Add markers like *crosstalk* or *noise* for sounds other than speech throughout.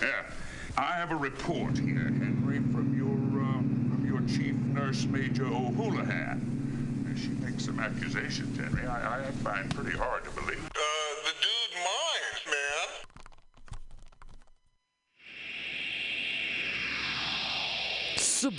Yeah. I have a report here, Henry, from your uh, from your chief nurse, Major O'Houlihan. She makes some accusations, Henry. I, I find pretty hard to believe. Uh, the dude minds, man.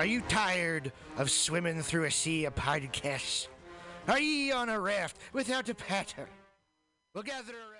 Are you tired of swimming through a sea of podcasts? Are ye on a raft without a paddle? Well, gather around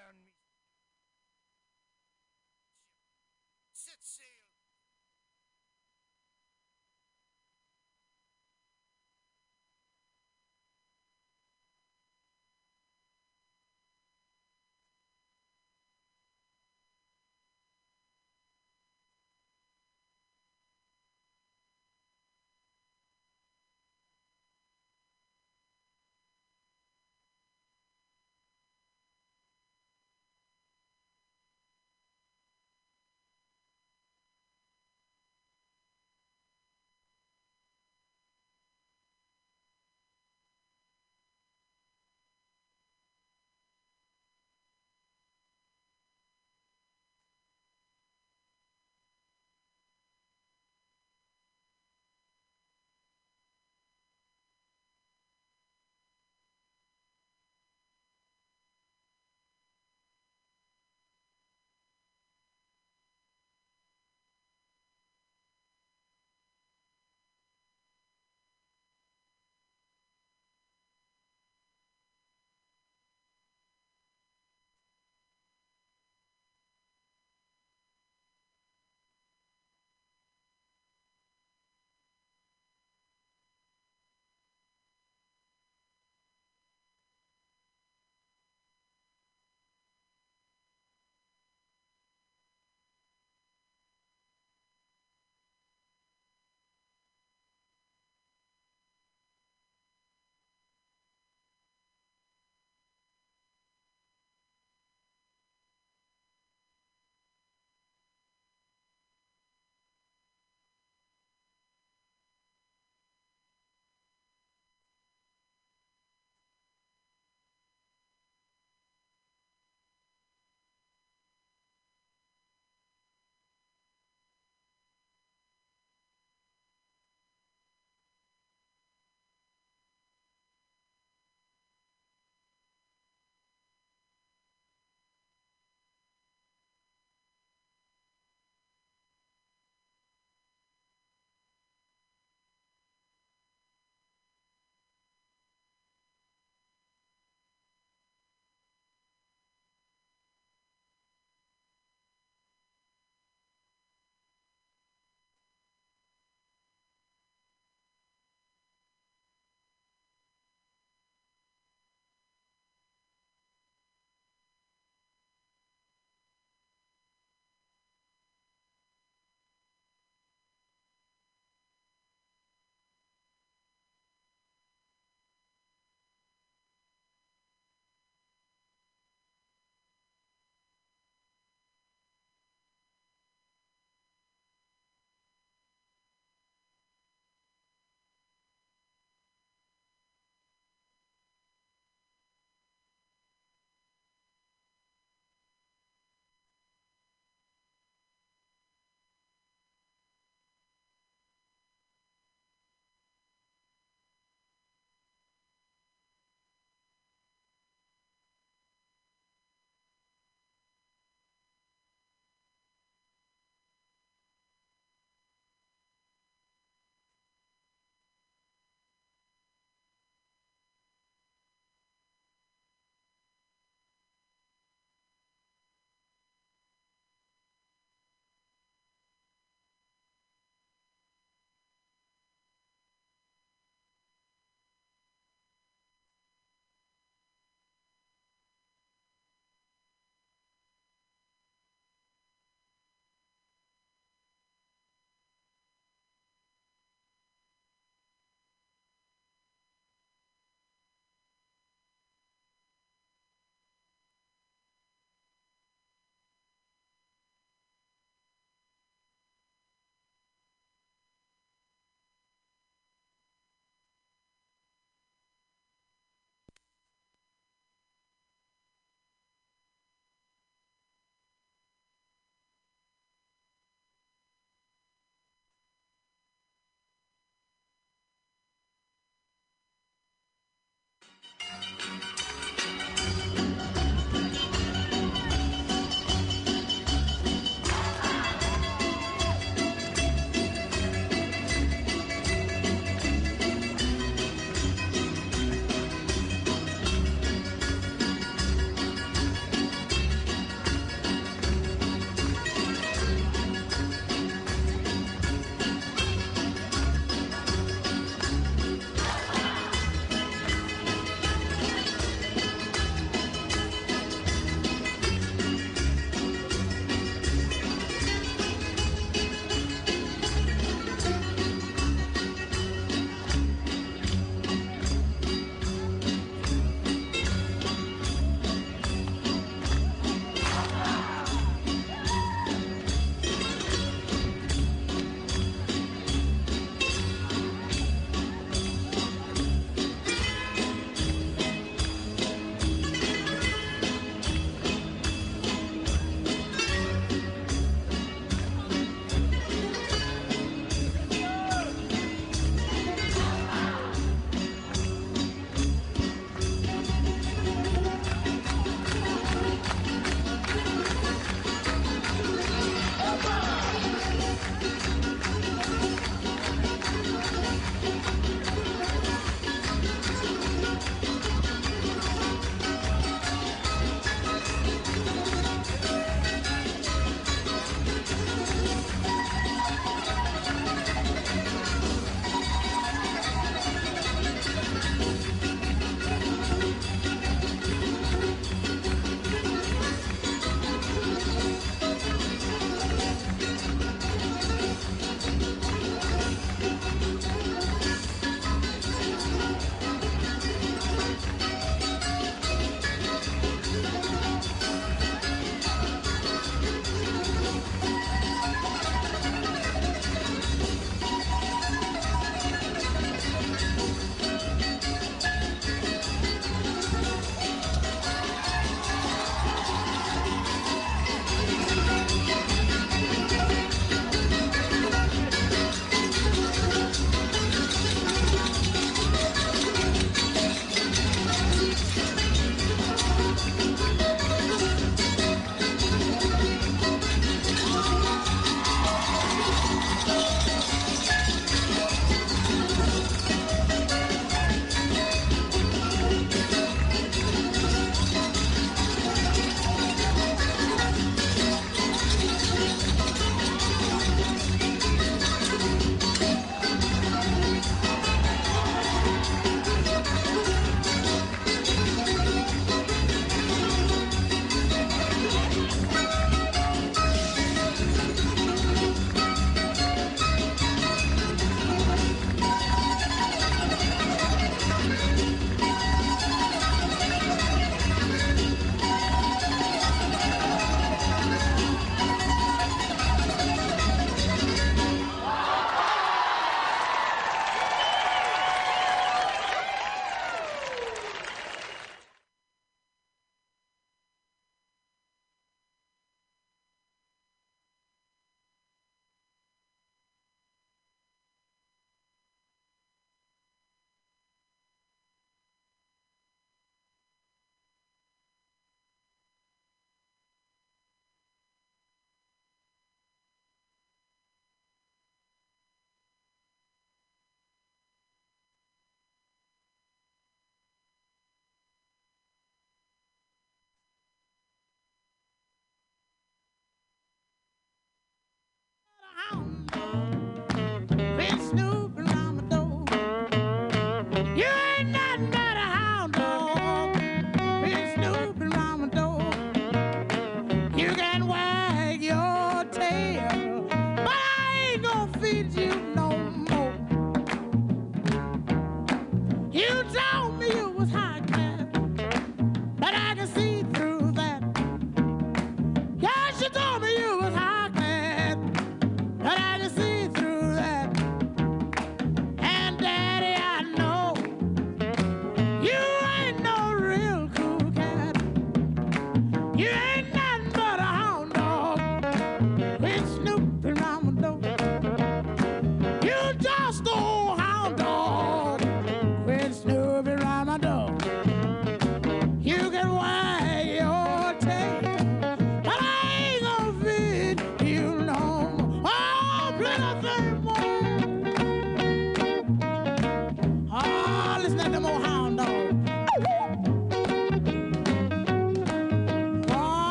new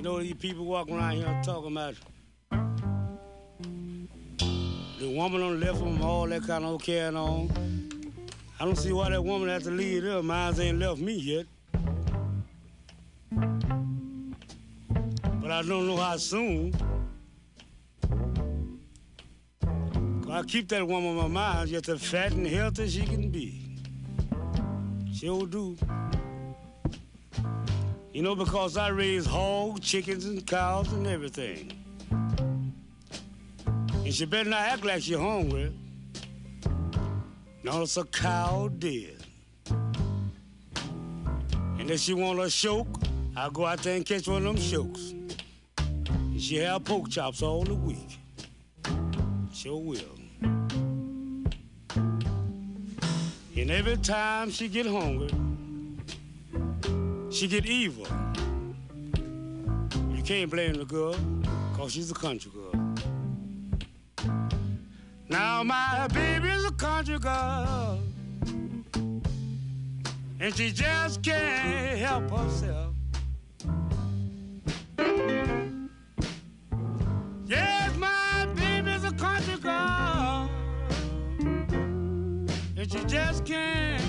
You know these people walking around here talking about the woman on the left of them, all that kind of carrying on. I don't see why that woman has to leave there. Mine ain't left me yet. But I don't know how soon. I keep that woman on my mind just as fat and healthy as she can be. She'll do. You know, because I raise hogs, chickens, and cows and everything. And she better not act like she's hungry. No, it's a cow dead. And if she want a choke, I'll go out there and catch one of them chokes. And she have pork chops all the week. Sure will. And every time she get hungry, she get evil. You can't blame the girl, cause she's a country girl. Now my baby's a country girl. And she just can't help herself. Yes, my baby's a country girl. And she just can't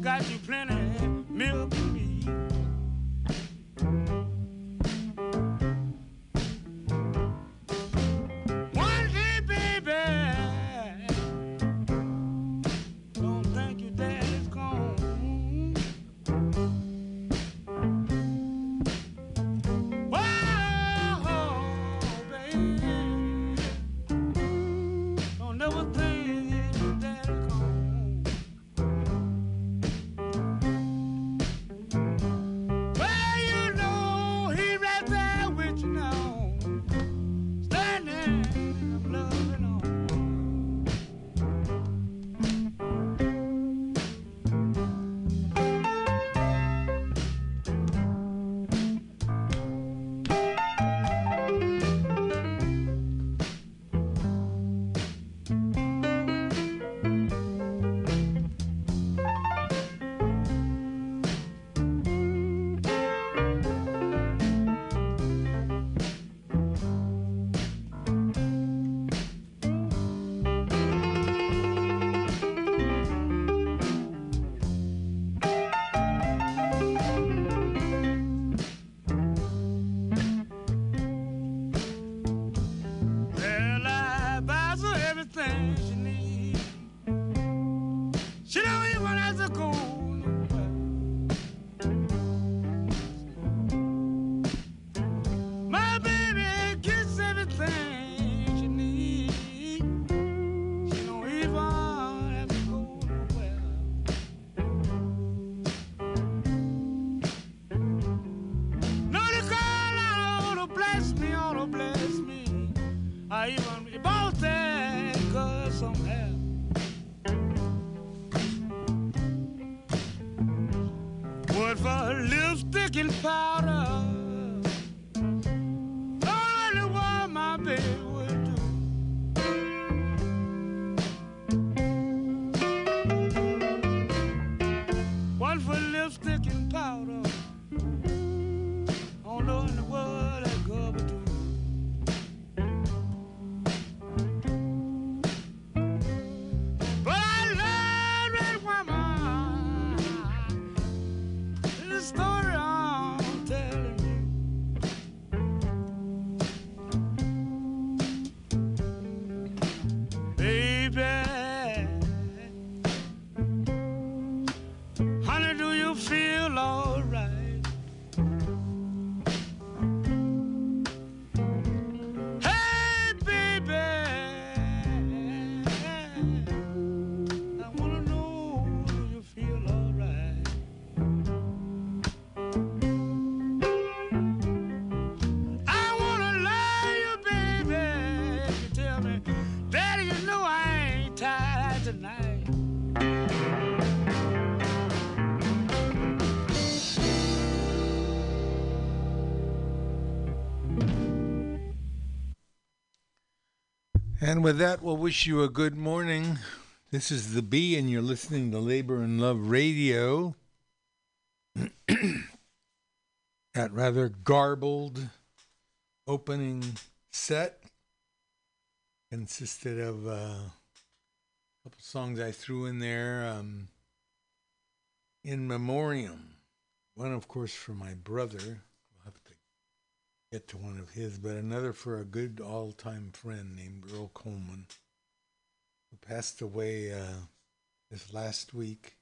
Got you has And with that, we'll wish you a good morning. This is the B, and you're listening to Labor and Love Radio. *clears throat* that rather garbled opening set consisted of uh, a couple songs I threw in there. Um, in memoriam, one, of course, for my brother. Get to one of his, but another for a good all time friend named Earl Coleman, who passed away uh, this last week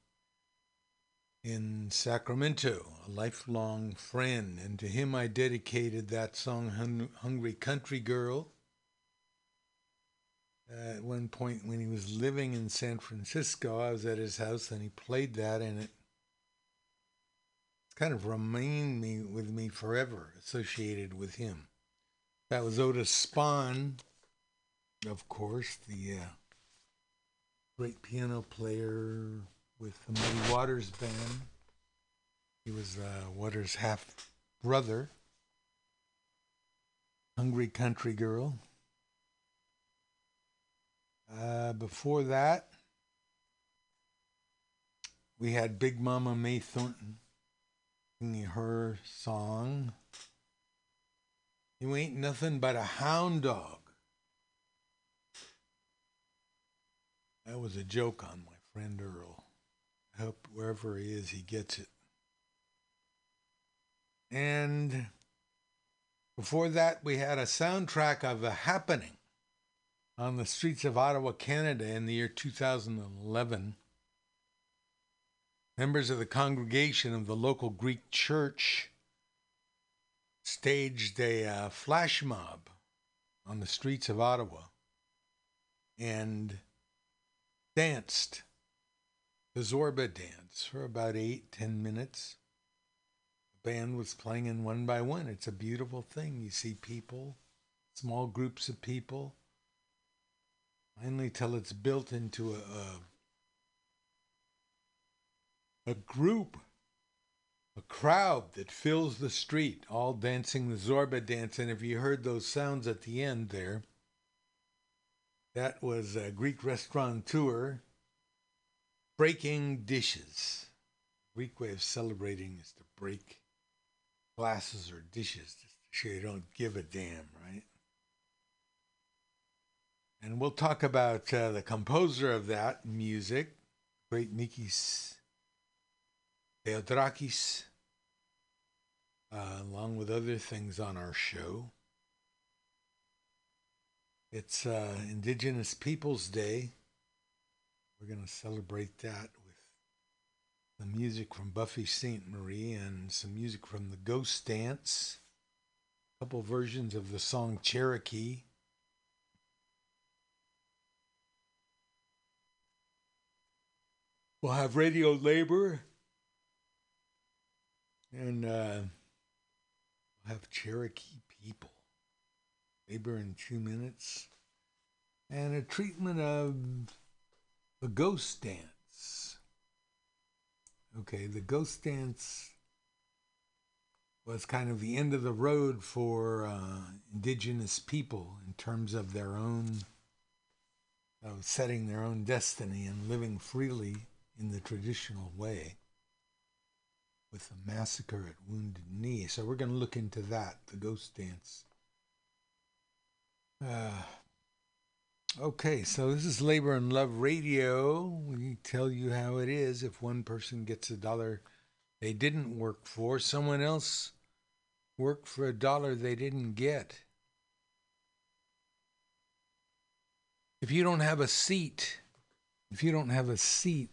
in Sacramento, a lifelong friend. And to him, I dedicated that song, Hun- Hungry Country Girl. Uh, at one point, when he was living in San Francisco, I was at his house and he played that, and it kind of remained me with me forever, associated with him. That was Otis Spann, of course, the uh, great piano player with the Muddy Waters band. He was uh, Waters' half brother. Hungry Country Girl. Uh, before that, we had Big Mama Mae Thornton her song. You ain't nothing but a hound dog. That was a joke on my friend Earl. I hope wherever he is, he gets it. And before that, we had a soundtrack of a happening on the streets of Ottawa, Canada in the year 2011. Members of the congregation of the local Greek church staged a uh, flash mob on the streets of Ottawa and danced the Zorba dance for about eight, ten minutes. The band was playing in one by one. It's a beautiful thing. You see people, small groups of people, finally till it's built into a, a, a group, a crowd that fills the street, all dancing the Zorba dance. And if you heard those sounds at the end there, that was a Greek restaurateur breaking dishes. Greek way of celebrating is to break glasses or dishes just to show you don't give a damn, right? And we'll talk about uh, the composer of that music, great Mikis Theodorakis, uh, along with other things on our show. It's uh, Indigenous Peoples Day. We're going to celebrate that with the music from Buffy Sainte-Marie and some music from the Ghost Dance. A couple versions of the song Cherokee. We'll have radio labor. And uh, we'll have Cherokee people. Labor in two minutes. And a treatment of the ghost dance. Okay, the ghost dance was kind of the end of the road for uh, indigenous people in terms of their own of setting their own destiny and living freely in the traditional way with the massacre at Wounded Knee. So we're going to look into that, the ghost dance. Uh, okay, so this is Labor and Love Radio. We tell you how it is. If one person gets a dollar they didn't work for, someone else worked for a dollar they didn't get. If you don't have a seat, if you don't have a seat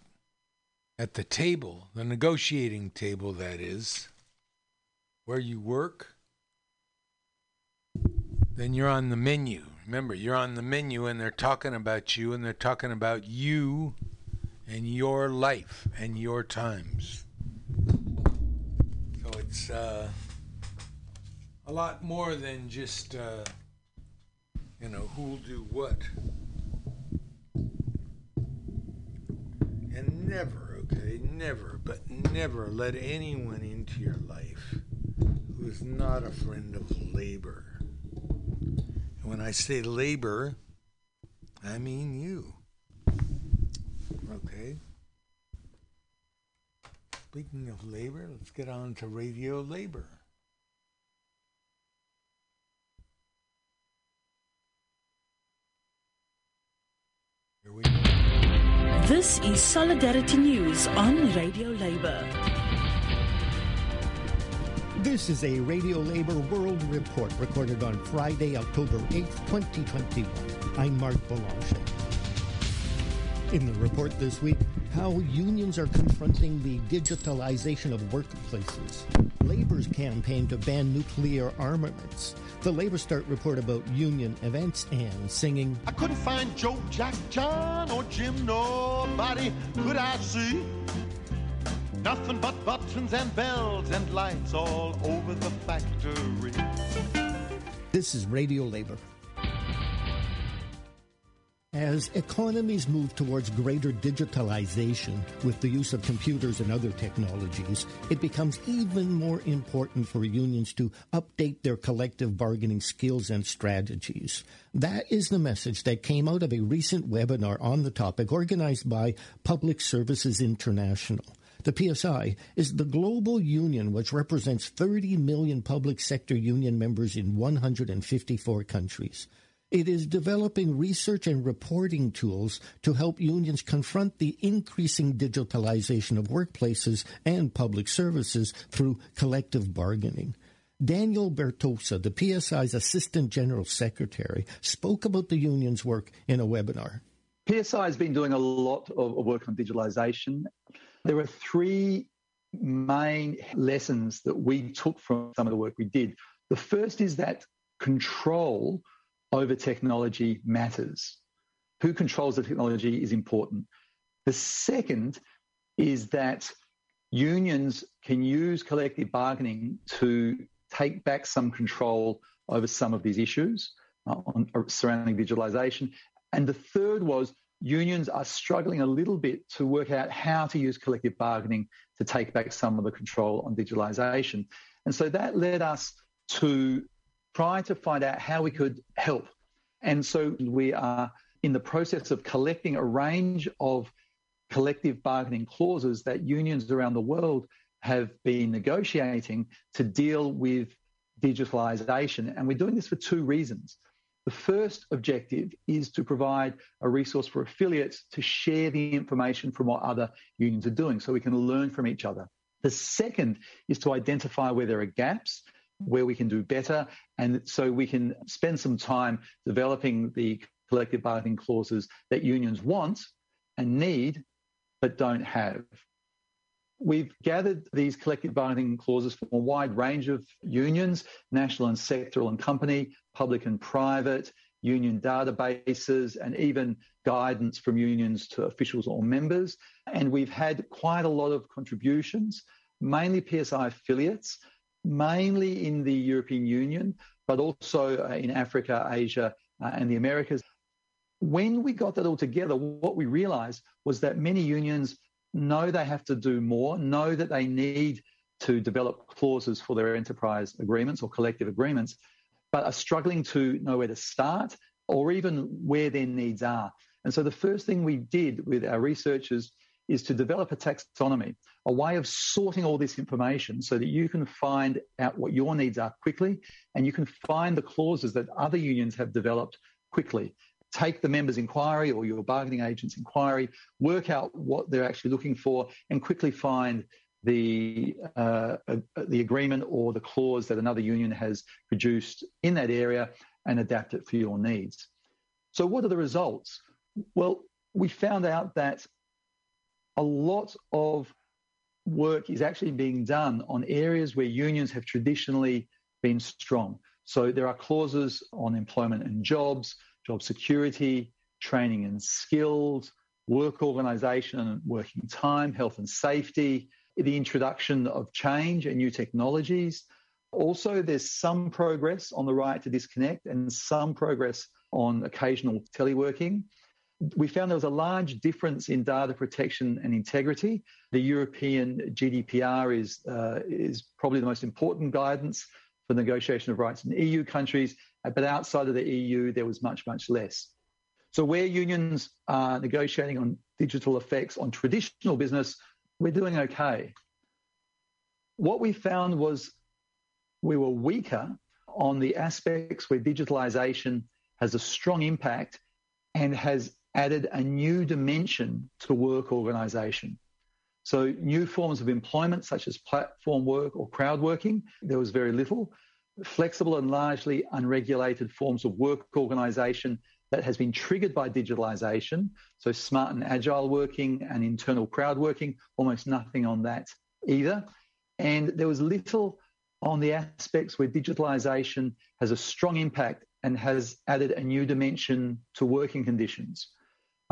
at the table, the negotiating table, that is, where you work, then you're on the menu. Remember, you're on the menu and they're talking about you and they're talking about you and your life and your times. So it's uh, a lot more than just, uh, you know, who'll do what. And never, okay, never, but never let anyone into your life who is not a friend of labor. And when I say labor, I mean you. Okay? Speaking of labor, let's get on to radio labor. Here we go. This is Solidarity News on Radio Labour. This is a Radio Labor World Report recorded on Friday, October 8th, 2021. I'm Mark Boulanger. In the report this week, how unions are confronting the digitalization of workplaces, Labor's campaign to ban nuclear armaments, the LabourStart report about union events, and singing. I couldn't find Joe, Jack, John, or Jim. Nobody could I see. Nothing but buttons and bells and lights all over the factory. This is Radio Labor. As economies move towards greater digitalization with the use of computers and other technologies, it becomes even more important for unions to update their collective bargaining skills and strategies. That is the message that came out of a recent webinar on the topic organized by Public Services International. The PSI is the global union which represents 30 million public sector union members in 154 countries. It is developing research and reporting tools to help unions confront the increasing digitalization of workplaces and public services through collective bargaining. Daniel Bertossa, the PSI's Assistant General Secretary, spoke about the union's work in a webinar. PSI has been doing a lot of work on digitalization. There are three main lessons that we took from some of the work we did. The first is that control over technology matters. Who controls the technology is important. The second is that unions can use collective bargaining to take back some control over some of these issues uh, uh, surrounding digitalization. And the third was unions are struggling a little bit to work out how to use collective bargaining to take back some of the control on digitalization. And so that led us to try to find out how we could help. And so we are in the process of collecting a range of collective bargaining clauses that unions around the world have been negotiating to deal with digitalization. And we're doing this for two reasons. The first objective is to provide a resource for affiliates to share the information from what other unions are doing so we can learn from each other. The second is to identify where there are gaps, where we can do better, and so we can spend some time developing the collective bargaining clauses that unions want and need but don't have. We've gathered these collective bargaining clauses from a wide range of unions, national and sectoral and company, public and private, union databases, and even guidance from unions to officials or members. And we've had quite a lot of contributions, mainly PSI affiliates, mainly in the European Union, but also uh, in Africa, Asia, uh, and the Americas. When we got that all together, what we realized was that many unions know they have to do more, know that they need to develop clauses for their enterprise agreements or collective agreements, but are struggling to know where to start or even where their needs are. And so the first thing we did with our researchers is to develop a taxonomy, a way of sorting all this information so that you can find out what your needs are quickly and you can find the clauses that other unions have developed quickly take the members' inquiry or your bargaining agent's inquiry, work out what they're actually looking for, and quickly find the uh, uh, the agreement or the clause that another union has produced in that area and adapt it for your needs. So, what are the results? Well, we found out that a lot of work is actually being done on areas where unions have traditionally been strong. So, there are clauses on employment and jobs, job security, training and skills, work organisation and working time, health and safety, the introduction of change and new technologies. Also, there's some progress on the right to disconnect and some progress on occasional teleworking. We found there was a large difference in data protection and integrity. The European GDPR is, uh, is probably the most important guidance for negotiation of rights in EU countries, but outside of the EU, there was much, much less. So where unions are negotiating on digital effects on traditional business, we're doing okay. What we found was we were weaker on the aspects where digitalization has a strong impact and has added a new dimension to work organization. So new forms of employment, such as platform work or crowd working, there was very little. Flexible and largely unregulated forms of work organisation that has been triggered by digitalisation. So smart and agile working and internal crowd working, almost nothing on that either. And there was little on the aspects where digitalisation has a strong impact and has added a new dimension to working conditions.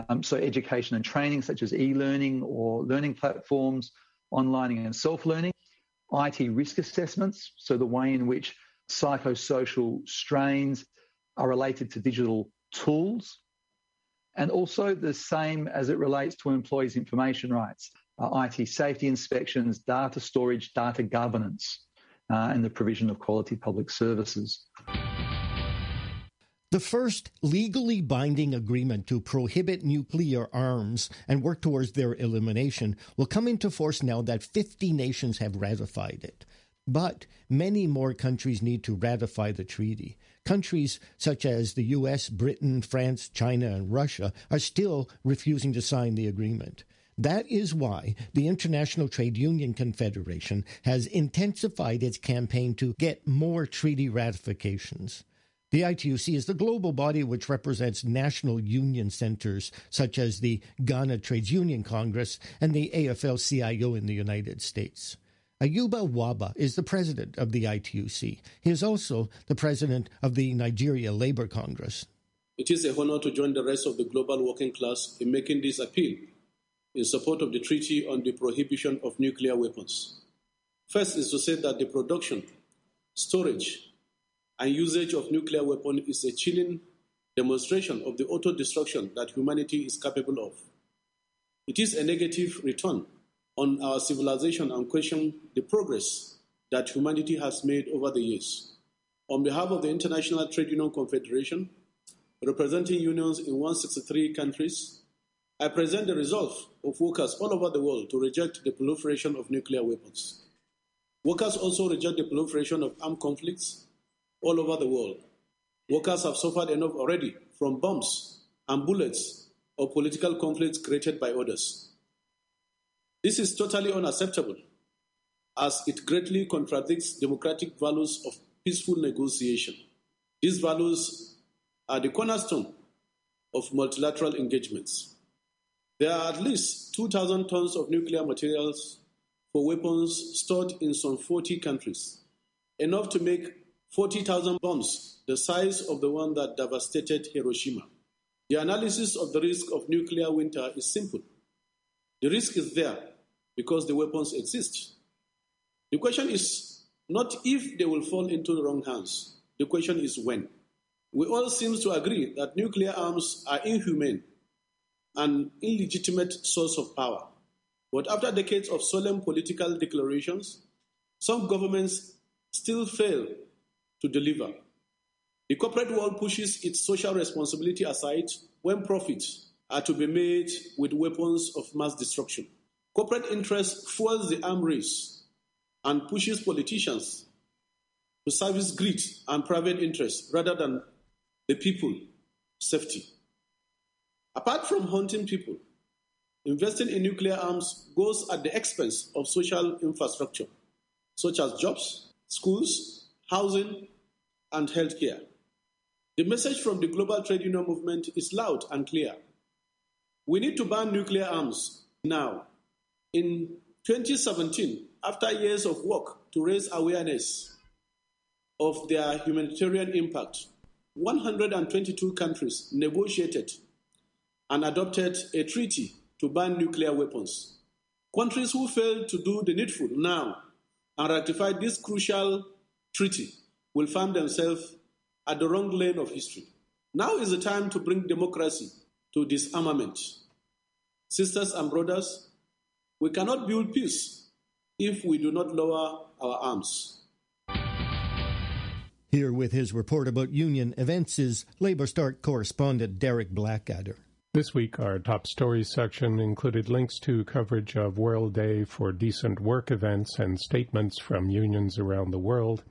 Um, so education and training, such as e-learning or learning platforms, online and self-learning, IT risk assessments, so the way in which psychosocial strains are related to digital tools, and also the same as it relates to employees' information rights, uh, IT safety inspections, data storage, data governance, uh, and the provision of quality public services. The first legally binding agreement to prohibit nuclear arms and work towards their elimination will come into force now that 50 nations have ratified it. But many more countries need to ratify the treaty. Countries such as the US, Britain, France, China, and Russia are still refusing to sign the agreement. That is why the International Trade Union Confederation has intensified its campaign to get more treaty ratifications. The ITUC is the global body which represents national union centers such as the Ghana Trades Union Congress and the AFL CIO in the United States. Ayuba Wabba is the president of the ITUC. He is also the president of the Nigeria Labour Congress. It is a honor to join the rest of the global working class in making this appeal in support of the Treaty on the Prohibition of Nuclear Weapons. First is to say that the production, storage, and usage of nuclear weapons is a chilling demonstration of the auto destruction that humanity is capable of. It is a negative return on our civilization and question the progress that humanity has made over the years. On behalf of the International Trade Union Confederation, representing unions in 163 countries, I present the resolve of workers all over the world to reject the proliferation of nuclear weapons. Workers also reject the proliferation of armed conflicts all over the world. Workers have suffered enough already from bombs and bullets or political conflicts created by others. This is totally unacceptable as it greatly contradicts democratic values of peaceful negotiation. These values are the cornerstone of multilateral engagements. There are at least 2,000 tons of nuclear materials for weapons stored in some 40 countries, enough to make 40,000 bombs the size of the one that devastated Hiroshima. The analysis of the risk of nuclear winter is simple. The risk is there because the weapons exist. The question is not if they will fall into the wrong hands, the question is when. We all seem to agree that nuclear arms are inhumane and illegitimate source of power. But after decades of solemn political declarations, some governments still fail to deliver. The corporate world pushes its social responsibility aside when profits are to be made with weapons of mass destruction. Corporate interest fuels the arm race and pushes politicians to service greed and private interest rather than the people safety. Apart from hunting people, investing in nuclear arms goes at the expense of social infrastructure, such as jobs, schools, housing, and healthcare. The message from the global trade union movement is loud and clear. We need to ban nuclear arms now. In 2017, after years of work to raise awareness of their humanitarian impact, 122 countries negotiated and adopted a treaty to ban nuclear weapons. Countries who fail to do the needful now and ratify this crucial treaty will find themselves at the wrong lane of history. Now is the time to bring democracy to disarmament. Sisters and brothers, we cannot build peace if we do not lower our arms. Here with his report about union events is LabourStart correspondent Derek Blackadder. This week, our top stories section included links to coverage of World Day for Decent Work events and statements from unions around the world,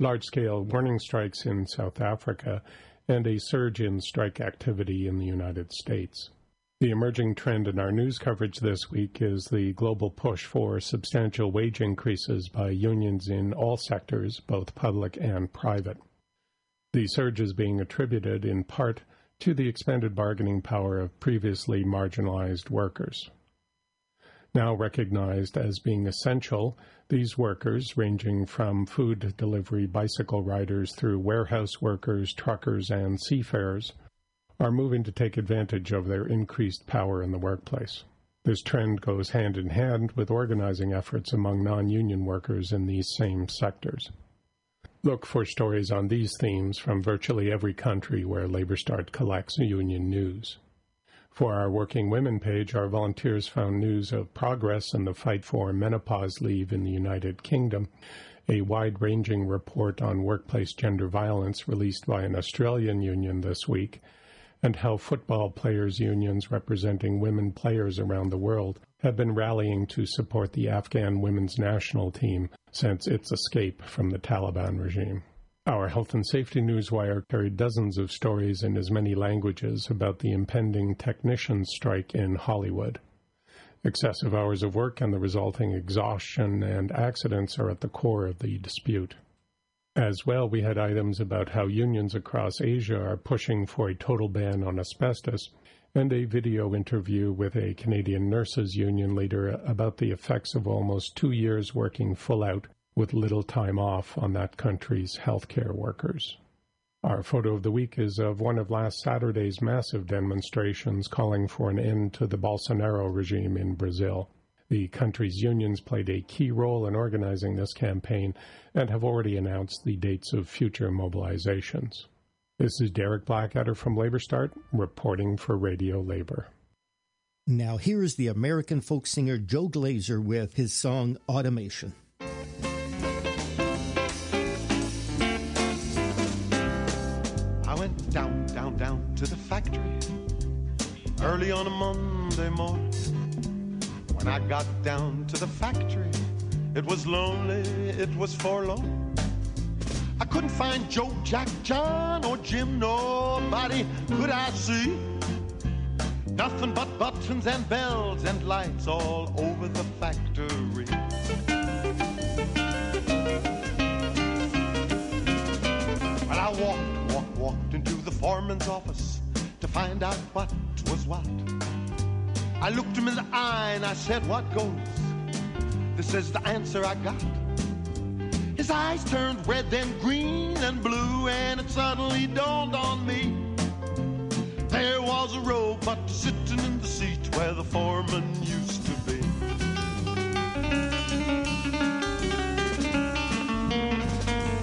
large scale warning strikes in South Africa, and a surge in strike activity in the United States. The emerging trend in our news coverage this week is the global push for substantial wage increases by unions in all sectors, both public and private. The surge is being attributed in part to the expanded bargaining power of previously marginalized workers. Now recognized as being essential, these workers, ranging from food delivery bicycle riders through warehouse workers, truckers, and seafarers, are moving to take advantage of their increased power in the workplace. This trend goes hand in hand with organizing efforts among non union workers in these same sectors. Look for stories on these themes from virtually every country where LabourStart collects union news. For our Working Women page, our volunteers found news of progress in the fight for menopause leave in the United Kingdom, a wide ranging report on workplace gender violence released by an Australian union this week, and how football players' unions representing women players around the world have been rallying to support the Afghan women's national team since its escape from the Taliban regime. Our health and safety newswire carried dozens of stories in as many languages about the impending technicians' strike in Hollywood. Excessive hours of work and the resulting exhaustion and accidents are at the core of the dispute. As well, we had items about how unions across Asia are pushing for a total ban on asbestos, and a video interview with a Canadian nurses union leader about the effects of almost two years working full out with little time off on that country's healthcare workers. Our photo of the week is of one of last Saturday's massive demonstrations calling for an end to the Bolsonaro regime in Brazil. The country's unions played a key role in organizing this campaign and have already announced the dates of future mobilizations. This is Derek Blackadder from LabourStart, reporting for Radio Labor. Now, here is the American folk singer Joe Glazer with his song Automation. Early on a Monday morning. When I got down to the factory, it was lonely, it was forlorn. I couldn't find Joe, Jack, John, or Jim, nobody could I see. Nothing but buttons and bells and lights all over the factory. Well, I walked, walked, walked into the foreman's office to find out what was what. I looked him in the eye and I said, What goes? This is the answer I got. His eyes turned red, then green and blue, and it suddenly dawned on me. There was a robot sitting in the seat where the foreman used to be.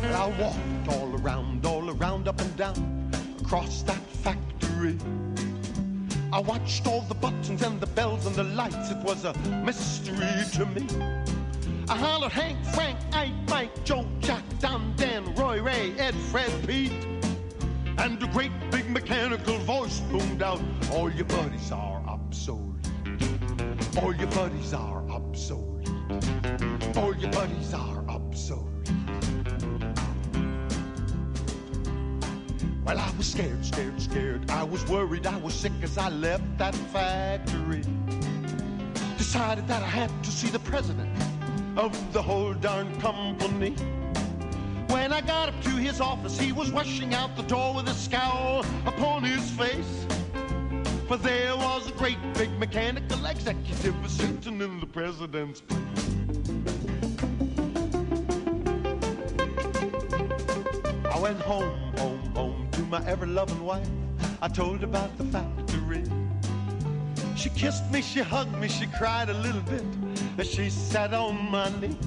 And I walked all around, all around, up and down, across that factory. I watched all the buttons and the bells and the lights. It was a mystery to me. I hollered Hank, Frank, Ike, Mike, Joe, Jack, Don, Dan, Roy, Ray, Ed, Fred, Pete. And a great big mechanical voice boomed out, All your buddies are obsolete. All your buddies are obsolete. All your buddies are obsolete. Well, I was scared, scared, scared. I was worried, I was sick as I left that factory. Decided that I had to see the president of the whole darn company. When I got up to his office, he was rushing out the door with a scowl upon his face. For there was a great big mechanical executive sitting in the president's I went home, my ever loving wife. I told her about the factory. She kissed me, she hugged me, she cried a little bit as she sat on my knee.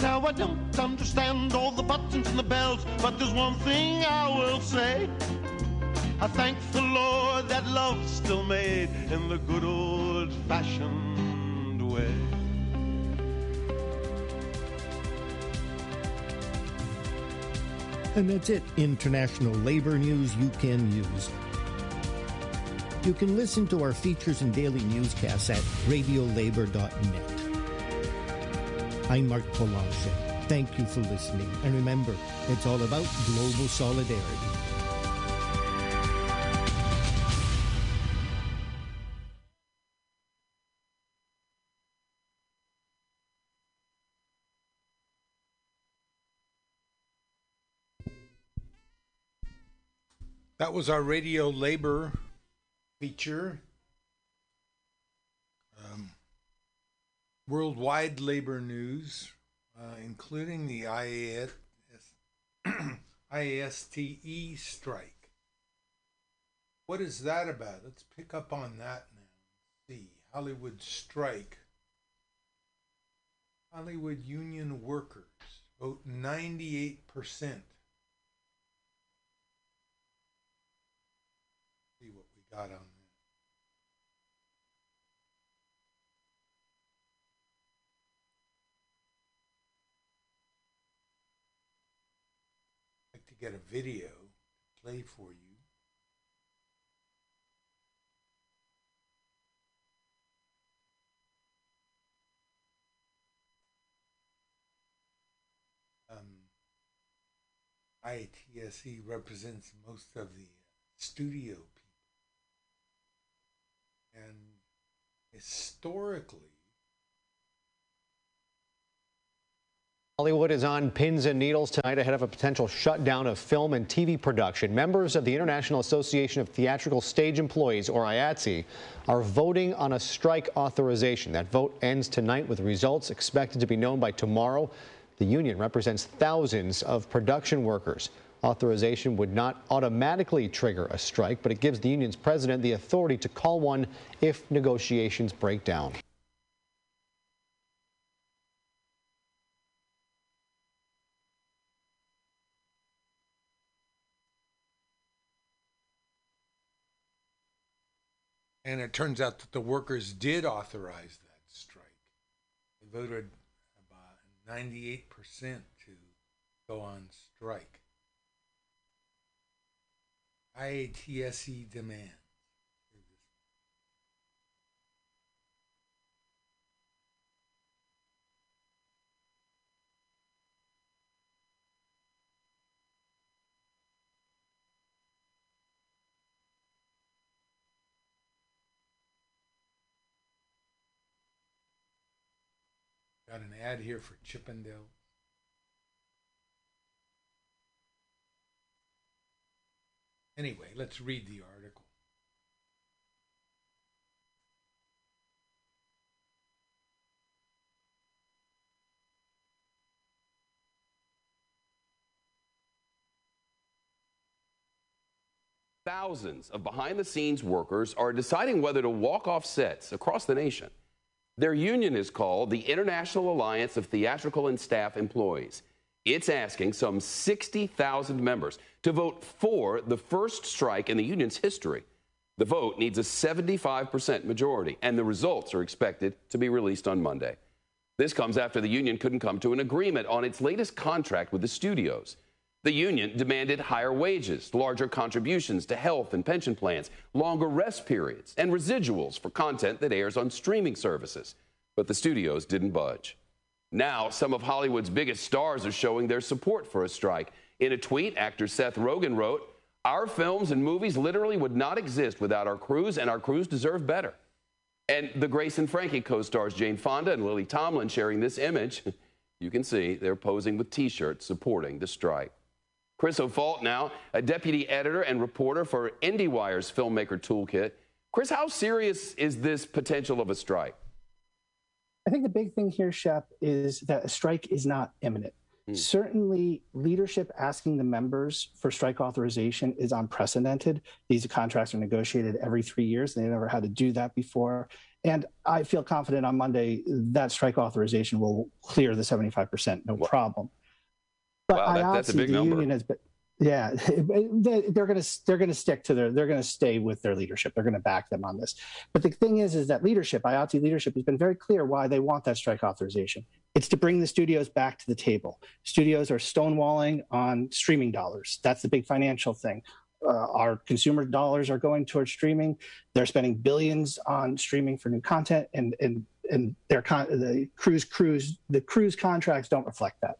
Now I don't understand all the buttons and the bells, but there's one thing I will say. I thank the Lord that love's still made in the good old fashioned way. And that's it. International labor news you can use. You can listen to our features and daily newscasts at radiolabor.net. I'm Mark Polanche. Thank you for listening. And remember, it's all about global solidarity. That was our radio labor feature. Um, worldwide labor news, uh, including the IAS, IASTE *clears throat* strike. What is that about? Let's pick up on that now. See, Hollywood strike. Hollywood union workers vote 98%. Got on that. like to get a video to play for you. Um, ITSE represents most of the studio. And historically, Hollywood is on pins and needles tonight ahead of a potential shutdown of film and TV production. Members of the International Association of Theatrical Stage Employees, or IATSE, are voting on a strike authorization. That vote ends tonight with results expected to be known by tomorrow. The union represents thousands of production workers. Authorization would not automatically trigger a strike, but it gives the union's president the authority to call one if negotiations break down. and it turns out that the workers did authorize that strike. They voted about 98% to go on strike. IATSE demand. Got an ad here for Chippendale. Anyway, let's read the article. Thousands of behind the scenes workers are deciding whether to walk off sets across the nation. Their union is called the International Alliance of Theatrical and Staff Employees. It's asking some 60,000 members to vote for the first strike in the union's history. The vote needs a 75% majority, and the results are expected to be released on Monday. This comes after the union couldn't come to an agreement on its latest contract with the studios. The union demanded higher wages, larger contributions to health and pension plans, longer rest periods, and residuals for content that airs on streaming services. But the studios didn't budge. Now, some of Hollywood's biggest stars are showing their support for a strike. In a tweet, actor Seth Rogen wrote, Our films and movies literally would not exist without our crews, and our crews deserve better. And the Grace and Frankie co stars Jane Fonda and Lily Tomlin sharing this image. *laughs* You can see they're posing with t shirts supporting the strike. Chris O'Falt now, a deputy editor and reporter for IndieWire's Filmmaker Toolkit. Chris, how serious is this potential of a strike? I think the big thing here, Shep, is that a strike is not imminent. Hmm. Certainly, leadership asking the members for strike authorization is unprecedented. These contracts are negotiated every three years. And they never had to do that before. And I feel confident on Monday that strike authorization will clear the 75%, no problem. But Wow, that- that's a big number. been, yeah, *laughs* they- they're going to they're going to stick to their they're going to stay with their leadership. They're going to back them on this. But the thing is, is that leadership, IATSE leadership, has been very clear why they want that strike authorization. It's to bring the studios back to the table. Studios are stonewalling on streaming dollars. That's the big financial thing. Uh, our consumer dollars are going towards streaming. They're spending billions on streaming for new content, and and and their con- the crews crews the crews contracts don't reflect that.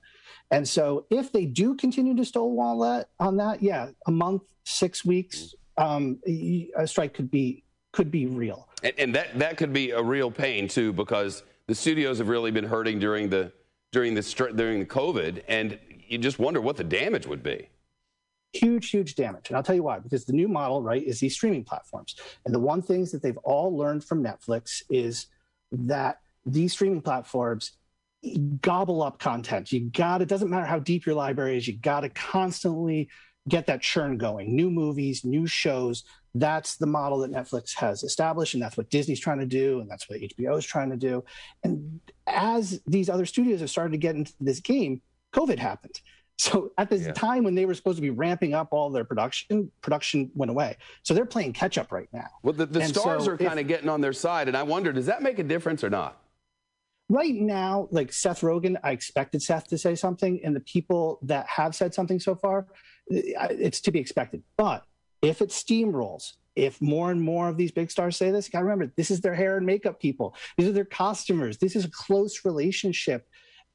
And so, if they do continue to stonewall that on that, yeah, a month, six weeks, um, a strike could be could be real. And, and that, that could be a real pain too, because the studios have really been hurting during the during the during the COVID, and you just wonder what the damage would be. huge huge damage and i'll tell you why because the new model right is these streaming platforms and the one things that they've all learned from netflix is that these streaming platforms gobble up content you got it doesn't matter how deep your library is you got to constantly get that churn going new movies new shows that's the model that netflix has established and that's what disney's trying to do and that's what hbo is trying to do and as these other studios have started to get into this game covid happened so at this time when they were supposed to be ramping up all their production, production went away. So they're playing catch up right now. Well, the, the stars so are kind of getting on their side, and I wonder, does that make a difference or not? Right now, like Seth Rogen, I expected Seth to say something, and the people that have said something so far, it's to be expected. But if it steamrolls, if more and more of these big stars say this, you got to remember this is their hair and makeup people. These are their costumers. This is a close relationship.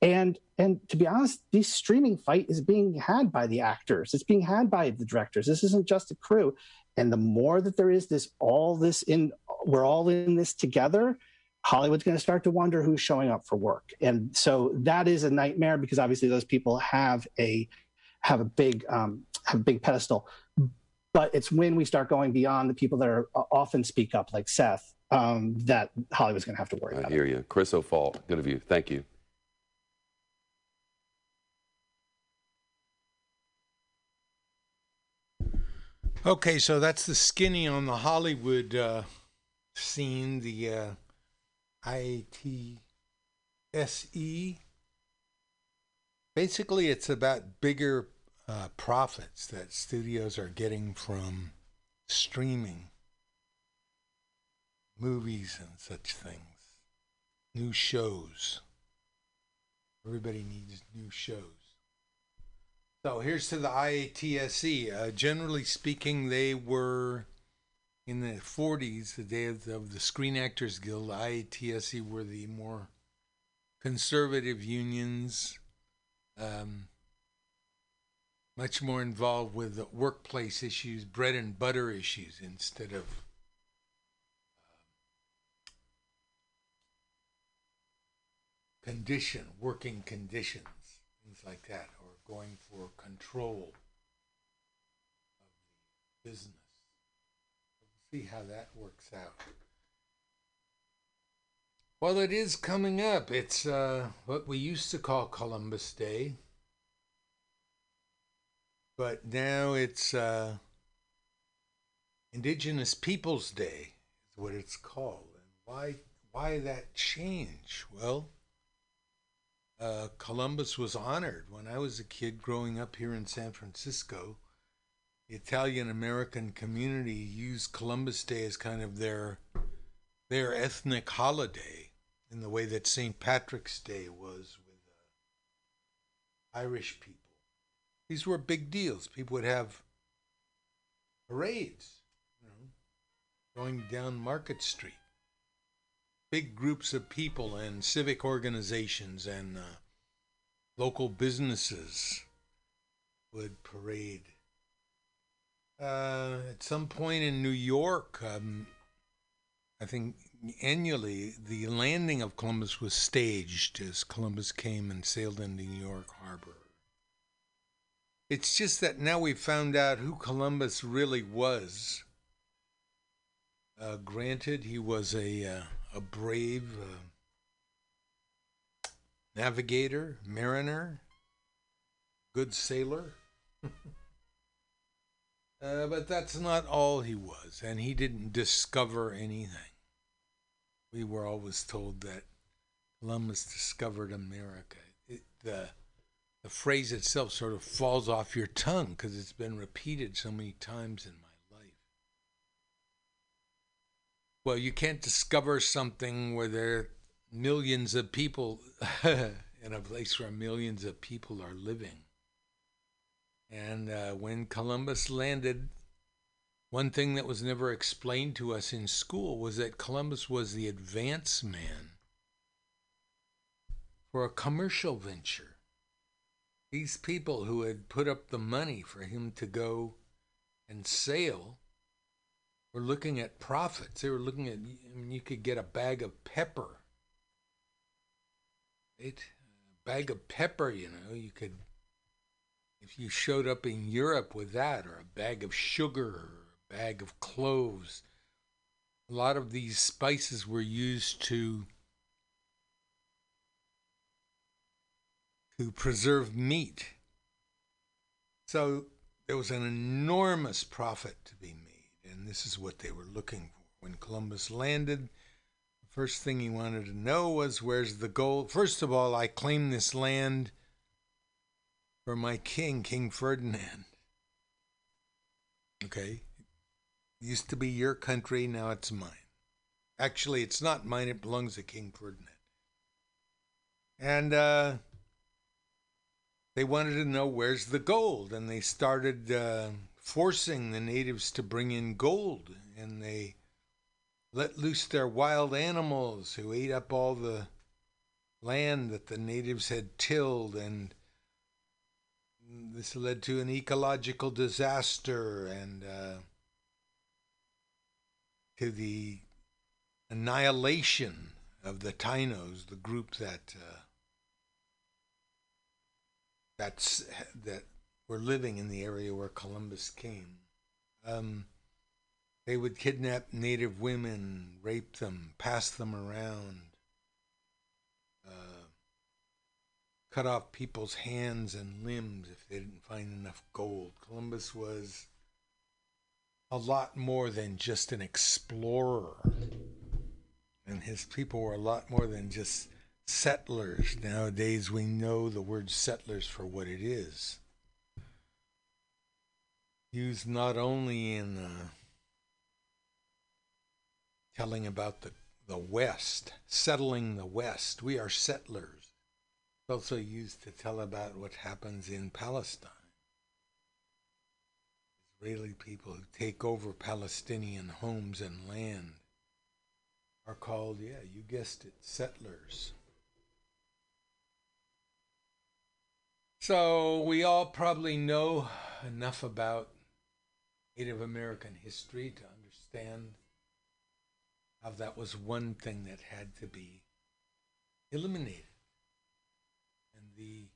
And and to be honest, this streaming fight is being had by the actors. It's being had by the directors. This isn't just a crew. And the more that there is this, all this in, we're all in this together. Hollywood's going to start to wonder who's showing up for work, and so that is a nightmare because obviously those people have a have a big um, have a big pedestal. But it's when we start going beyond the people that are uh, often speak up, like Seth, um, that Hollywood's going to have to worry I about. hear you. Chris O'Falt, good of you. Thank you. Okay, so that's the skinny on the Hollywood uh, scene, the uh, IATSE. Basically, it's about bigger uh, profits that studios are getting from streaming movies and such things, new shows. Everybody needs new shows. So here's to the IATSE. Uh, generally speaking, they were in the 40s, the day of the, of the Screen Actors Guild. IATSE were the more conservative unions, um, much more involved with workplace issues, bread and butter issues, instead of um, condition, working conditions, things like that, or going for control of the business. See how that works out. Well, it is coming up. It's uh, what we used to call Columbus Day, but now it's uh, Indigenous Peoples Day is what it's called. And why why that change? Well, uh, Columbus was honored when I was a kid growing up here in San Francisco. Italian American community used Columbus Day as kind of their their ethnic holiday in the way that St. Patrick's Day was with uh, Irish people. These were big deals. People would have parades, you know, going down Market Street. Big groups of people and civic organizations and uh, local businesses would parade. Uh, at some point in New York, um, I think annually, the landing of Columbus was staged as Columbus came and sailed into New York Harbor. It's just that now we've found out who Columbus really was. Uh, granted, he was a uh, a brave uh, navigator, mariner, good sailor. *laughs* Uh, but that's not all he was, and he didn't discover anything. We were always told that Columbus discovered America. It, the the phrase itself sort of falls off your tongue because it's been repeated so many times in my life. Well, you can't discover something where there are millions of people *laughs* in a place where millions of people are living. And uh, when Columbus landed, one thing that was never explained to us in school was that Columbus was the advance man for a commercial venture. These people who had put up the money for him to go and sail were looking at profits. They were looking at, I mean, you could get a bag of pepper. Right? A bag of pepper, you know, you could if you showed up in Europe with that, or a bag of sugar, or a bag of cloves, a lot of these spices were used to to preserve meat. So there was an enormous profit to be made, and this is what they were looking for. When Columbus landed, the first thing he wanted to know was where's the gold? First of all, I claim this land for my king, King Ferdinand. Okay? Used to be your country, now it's mine. Actually, it's not mine, it belongs to King Ferdinand. And uh, they wanted to know where's the gold, and they started uh, forcing the natives to bring in gold, and they let loose their wild animals who ate up all the land that the natives had tilled and this led to an ecological disaster and uh, to the annihilation of the Tainos, the group that uh, that's that were living in the area where Columbus came. Um, they would kidnap native women, rape them, pass them around, uh, cut off people's hands and limbs if they didn't find enough gold. Columbus was a lot more than just an explorer. And his people were a lot more than just settlers. Nowadays, we know the word settlers for what it is. Used not only in uh, telling about the, the West, settling the West. We are settlers. Also used to tell about what happens in Palestine. Israeli people who take over Palestinian homes and land are called, yeah, you guessed it, settlers. So we all probably know enough about Native American history to understand how that was one thing that had to be eliminated. The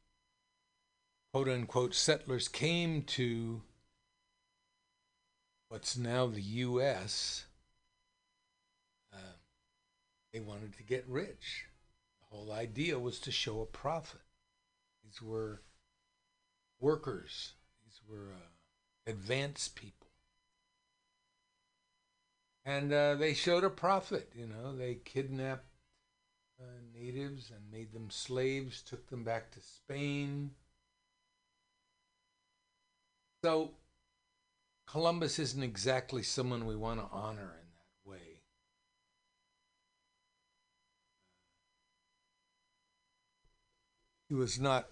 quote unquote settlers came to what's now the U.S., uh, they wanted to get rich. The whole idea was to show a profit. These were workers, these were uh, advanced people. And uh, they showed a profit, you know. They kidnapped uh, natives and made them slaves, took them back to Spain. So Columbus isn't exactly someone we want to honor in that way. He was not,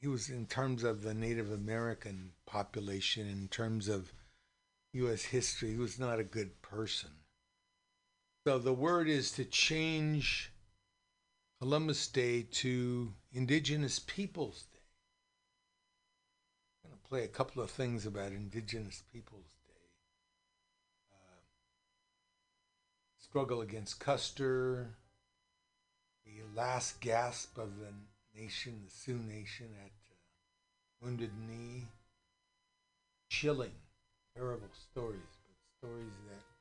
he was in terms of the Native American population, in terms of U.S. history, he was not a good person. So the word is to change Columbus Day to Indigenous Peoples Day. I'm going to play a couple of things about Indigenous Peoples Day. Uh, struggle against Custer, the last gasp of the nation, the Sioux Nation at uh, Wounded Knee. Chilling, terrible stories, but stories that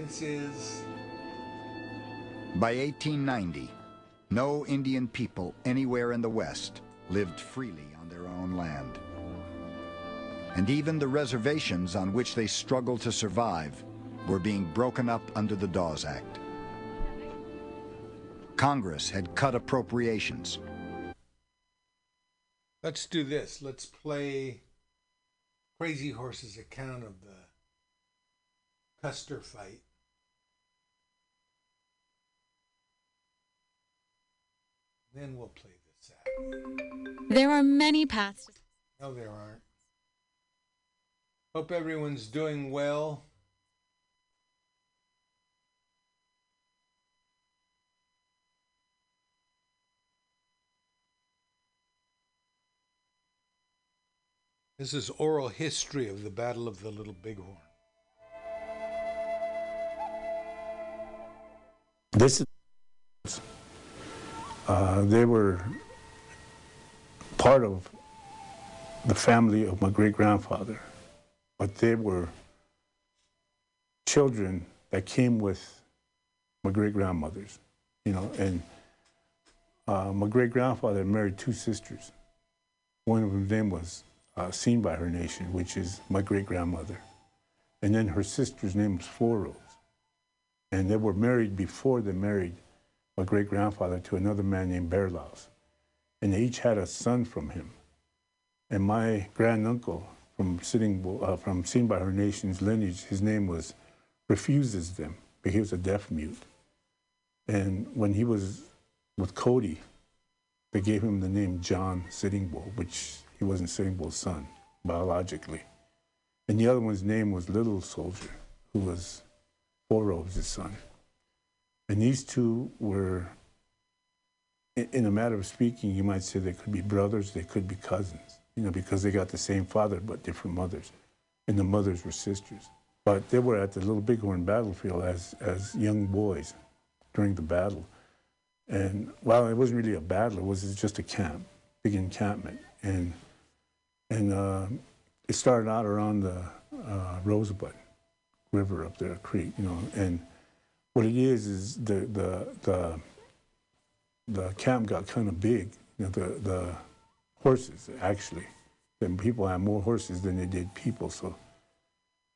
this is By 1890, no Indian people anywhere in the West lived freely on their own land. And even the reservations on which they struggled to survive were being broken up under the Dawes Act. Congress had cut appropriations. Let's do this. Let's play Crazy Horse's account of the Custer fight. Then we'll play the sack. There are many paths. No, there aren't. Hope everyone's doing well. This is oral history of the Battle of the Little Bighorn. This is, uh, they were part of the family of my great grandfather, but they were children that came with my great grandmothers, you know, and uh, my great grandfather married two sisters. One of them was uh, Seen by Her Nation, which is my great grandmother. And then her sister's name was Four Robes. And they were married before they married my great grandfather to another man named Berlaus. And they each had a son from him. And my granduncle from sitting uh, from Seen by Her Nation's lineage, his name was Refuses Them, but he was a deaf mute. And when he was with Cody, they gave him the name John Sitting Bull, which he wasn't Sitting Bull's son biologically. And the other one's name was Little Soldier, who was Four Robes' son. And these two were, in, a matter of speaking, you might say they could be brothers, they could be cousins, you know, because they got the same father but different mothers. And the mothers were sisters. But they were at the Little Bighorn battlefield as, as young boys during the battle. And well, it wasn't really a battle, it was just a camp, big encampment. And, and uh, it started out around the uh, Rosebud River up there, creek, you know. And what it is is the the the, the camp got kind of big. You know, the the horses actually, then people had more horses than they did people. So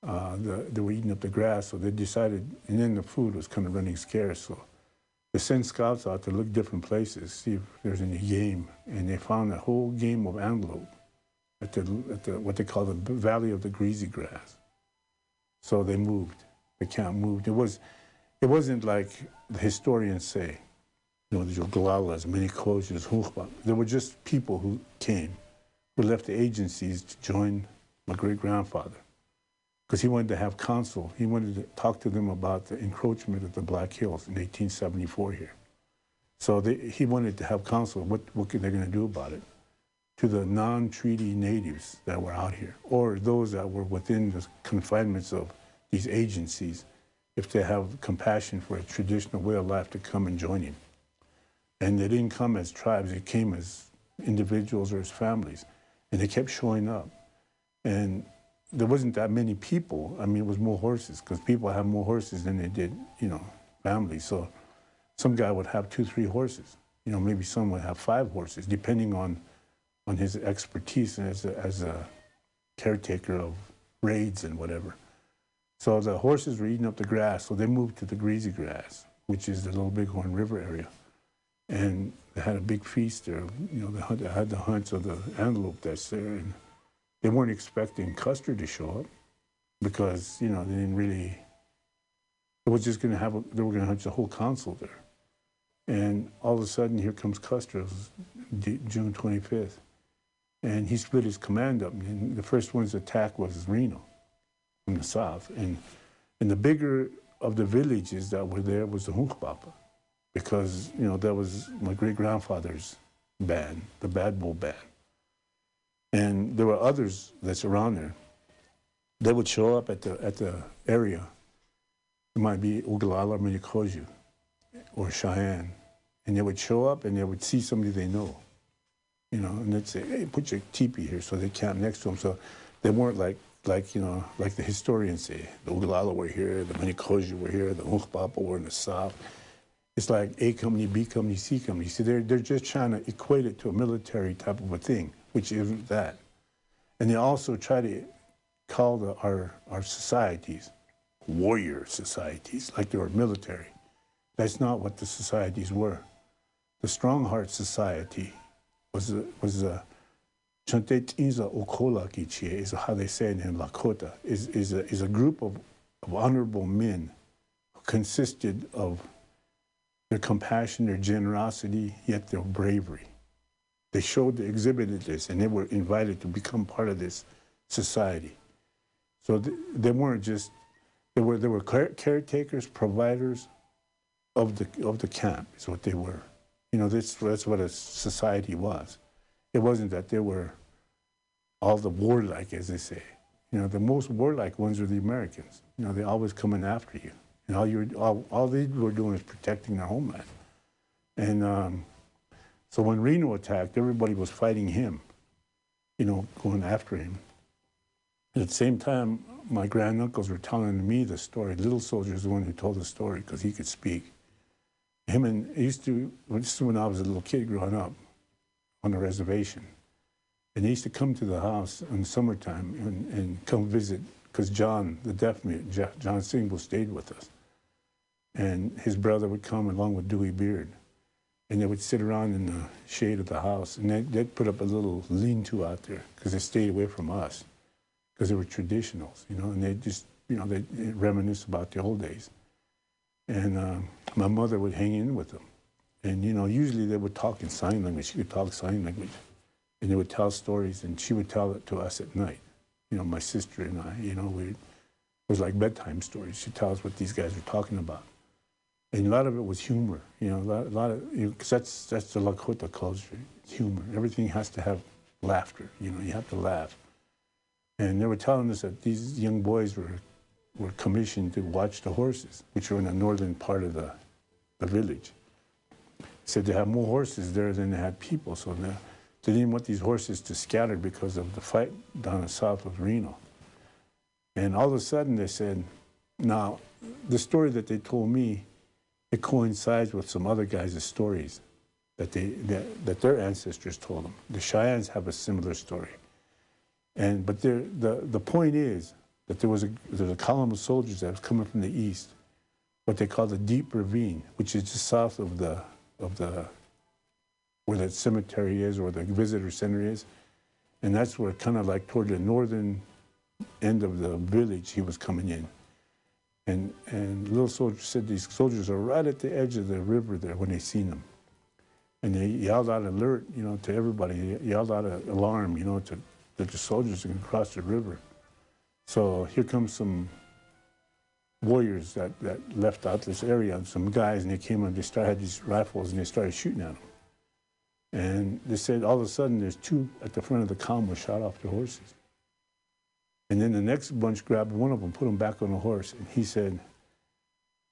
uh, the, they were eating up the grass. So they decided, and then the food was kind of running scarce. So they sent scouts out to look different places, see if there's any game, and they found a whole game of antelope at the, at the what they call the Valley of the Greasy Grass. So they moved. The camp moved. It was, it wasn't like the historians say, you know, the Joglalas, many closures, Huchba. There were just people who came, who left the agencies to join my great grandfather, because he wanted to have counsel. He wanted to talk to them about the encroachment of the Black Hills in 1874 here. So they, he wanted to have counsel. What what they're going to do about it? to the non-treaty natives that were out here, or those that were within the confinements of these agencies, if they have compassion for a traditional way of life to come and join him. And they didn't come as tribes, they came as individuals or as families. And they kept showing up. And there wasn't that many people. I mean, it was more horses because people have more horses than they did, you know, families. So some guy would have two, three horses. You know, maybe some would have five horses, depending on on his expertise as a, as a caretaker of raids and whatever. So the horses were eating up the grass, so they moved to the greasy grass, which is the Little Bighorn River area. And they had a big feast there. You know, they had, the hunts of the antelope that's there. And they weren't expecting Custer to show up because, you know, they didn't really, it was just going to have, a, they were going to hunt the whole council there. And all of a sudden, here comes Custer, June 25th. And he split his command up. And the first one's attack was Reno from the south. And, and the bigger of the villages that were there was the Hunkpapa, because, you know, that was my great grandfather's band, the Bad Bull Band. And there were others that's around there. They would show up at the, at the area. It might be Oglala or Minikoju or Cheyenne. And they would show up and they would see somebody they know. You know, and they'd say, hey, put your teepee here. So they camp next to them. So they weren't like, like you know, like the historians say, the Oglala were here, the Miniconjou were here, the Hunkpapa were in the south. It's like A company, B company, C company. See, they're, they're just trying to equate it to a military type of a thing, which isn't that. And they also try to call the, our, our societies warrior societies, like they were military. That's not what the societies were. The Strong Heart Society was a, was a Chantet Inza Okola Kichie is how they say in Lakota, is, is, a, is a group of, of honorable men who consisted of their compassion, their generosity, yet their bravery. They showed, they exhibited this, and they were invited to become part of this society. So th- they weren't just, they were, they were care- caretakers, providers of the, of the camp, is what they were. You know, this, that's what a society was. It wasn't that they were all the warlike, as they say. You know, the most warlike ones are the Americans. You know, they're always coming after you. And all, you all, all they were doing is protecting their homeland. And um, so when Reno attacked, everybody was fighting him, you know, going after him. At the same time, my granduncles were telling me the story. Little Soldier is the one who told the story because he could speak. Him and he used to, this is when I was a little kid growing up on the reservation. And he used to come to the house in summertime and, and come visit because John, the deaf mute, Jo- John Single, stayed with us. And his brother would come along with Dewey Beard. And they would sit around in the shade of the house. And they'd, they'd put up a little lean to out there because they stayed away from us because they were traditionals, you know, and they just, you know, they reminisce about the old days. And um, my mother would hang in with them. And, you know, usually they would talk in sign language. She could talk sign language. And they would tell stories, and she would tell it to us at night. You know, my sister and I, you know, we, it was like bedtime stories. She'd tell us what these guys were talking about. And a lot of it was humor, you know, a lot, a lot of, you know, that's, that's the Lakota culture, it's humor. Everything has to have laughter, you know, you have to laugh. And they were telling us that these young boys were, were commissioned to watch the horses, which are in the northern part of the, the village. Said they had more horses there than they had people, so they, they didn't want these horses to scatter because of the fight down the south of Reno. And all of a sudden they said, now, the story that they told me, it coincides with some other guys' stories that, they, that, that their ancestors told them. The Cheyennes have a similar story. And, but the, the point is that there was a, there was a column of soldiers that was coming from the east, what they call the Deep Ravine, which is just south of the, of the, where that cemetery is or the visitor center is. And that's where kind of like toward the northern end of the village he was coming in. And, and little soldier said these soldiers are right at the edge of the river there when they seen them. And they yelled out alert, you know, to everybody. They yelled out an alarm, you know, to, that the soldiers are going to cross the river. So here comes some warriors that, that left out this area, some guys, and they came and they started had these rifles and they started shooting at them. And they said all of a sudden there's two at the front of the column were shot off their horses. And then the next bunch grabbed one of them, put him back on the horse, and he said,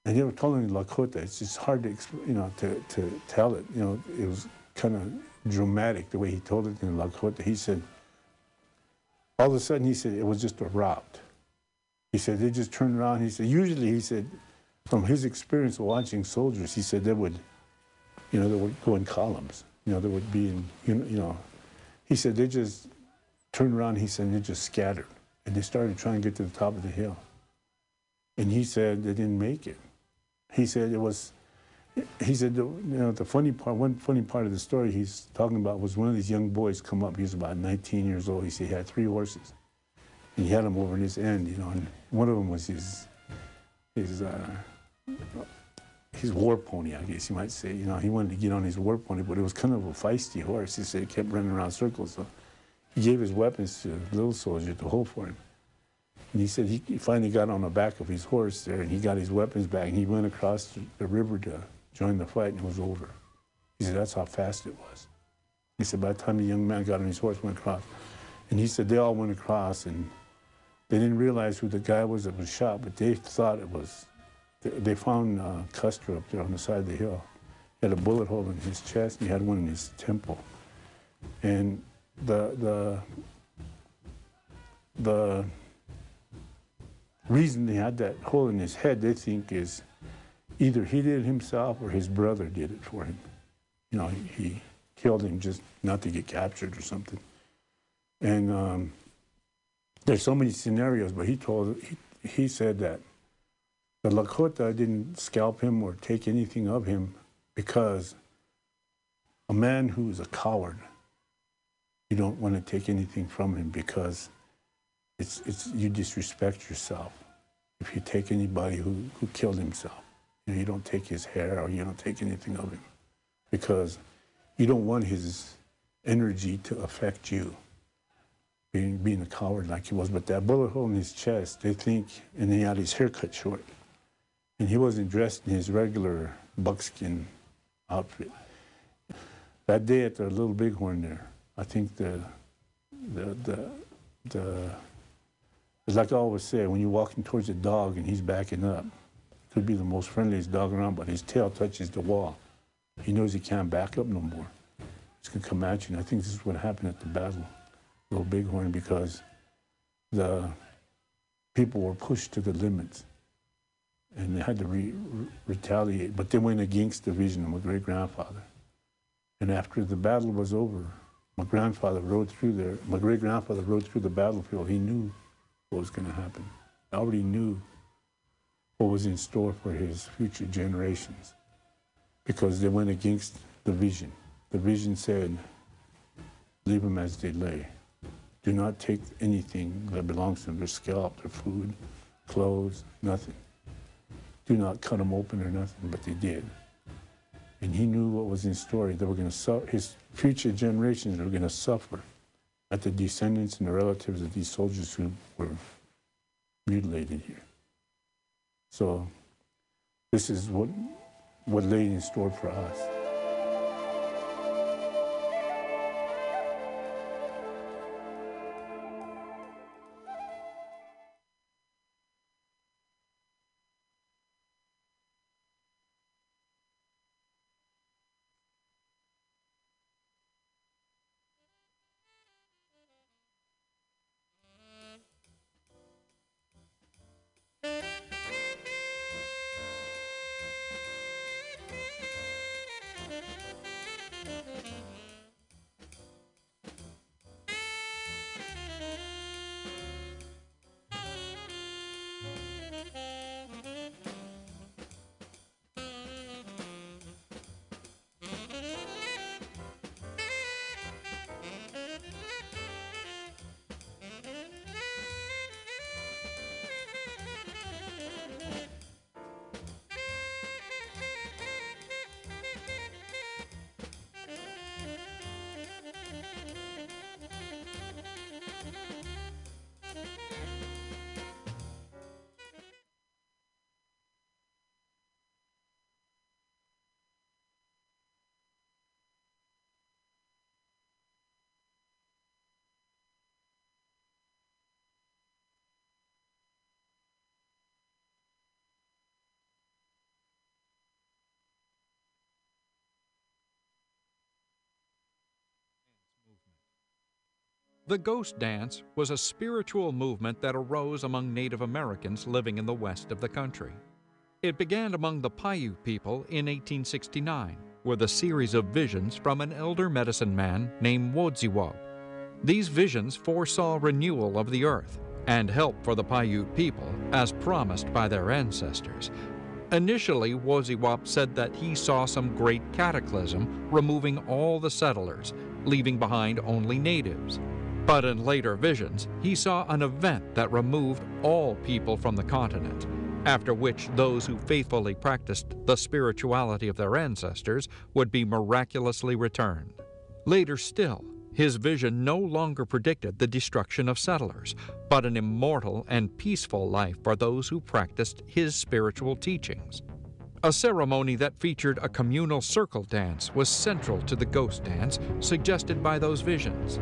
and they were telling in Lakota, it's just hard to, you know, to, to tell it. You know, it was kind of dramatic the way he told it in Lakota. He said, All of a sudden, he said, it was just a rout. He said, they just turned around. He said, usually, he said, from his experience watching soldiers, he said they would, you know, they would go in columns. You know, they would be in, you know, you know. He said they just turned around, he said, they just scattered. And they started trying to get to the top of the hill. And he said they didn't make it. He said it was, he said, the, you know, the funny part, one funny part of the story he's talking about was one of these young boys come up. He was about 19 years old. He said he had three horses. And he had them over in his end, you know, and one of them was his, his, uh, his war pony, I guess you might say. You know, he wanted to get on his war pony, but it was kind of a feisty horse. He said it kept running around circles. So he gave his weapons to the little soldier to hold for him. And he said he finally got on the back of his horse there, and he got his weapons back, and he went across the, river to join the fight, and it was over. He said that's how fast it was. He said by the time the young man got on his horse, went across, and he said they all went across, and they didn't realize who the guy was that was shot, but they thought it was. They, found uh, Custer up there on the side of the hill. He had a bullet hole in his chest, and he had one in his temple, and the the the reason he had that hole in his head, they think, is either he did it himself or his brother did it for him. You know, he, he killed him just not to get captured or something. And um, there's so many scenarios, but he told he, he said that the Lakota didn't scalp him or take anything of him because a man who is a coward, you don't want to take anything from him because it's, it's, you disrespect yourself if you take anybody who, who killed himself. You, know, you don't take his hair or you don't take anything of him because you don't want his energy to affect you, being, being a coward like he was. But that bullet hole in his chest, they think, and he had his hair cut short. And he wasn't dressed in his regular buckskin outfit. That day at the Little Bighorn there, I think the, the, the, the it's like I always say, when you're walking towards a dog and he's backing up, could be the most friendliest dog around, but his tail touches the wall. He knows he can't back up no more. He's gonna come at you. And I think this is what happened at the battle, Little Bighorn, because the people were pushed to the limits and they had to re- re- retaliate. But they went against the vision of my great grandfather. And after the battle was over, my grandfather rode through there. My great grandfather rode through the battlefield. He knew what was going to happen. I already knew what was in store for his future generations because they went against the vision. The vision said, leave them as they lay. Do not take anything that belongs to them, their scalp, their food, clothes, nothing. Do not cut them open or nothing, but they did. And he knew what was in store. They were going to suffer, his future generations were going to suffer at the descendants and the relatives of these soldiers who were mutilated here. So this is what what lay in store for us. The ghost dance was a spiritual movement that arose among Native Americans living in the west of the country. It began among the Paiute people in 1869 with a series of visions from an elder medicine man named Wodziwob. These visions foresaw renewal of the earth and help for the Paiute people as promised by their ancestors. Initially, Wodziwob said that he saw some great cataclysm removing all the settlers, leaving behind only natives. But in later visions, he saw an event that removed all people from the continent, after which those who faithfully practiced the spirituality of their ancestors would be miraculously returned. Later still, his vision no longer predicted the destruction of settlers, but an immortal and peaceful life for those who practiced his spiritual teachings. A ceremony that featured a communal circle dance was central to the ghost dance suggested by those visions.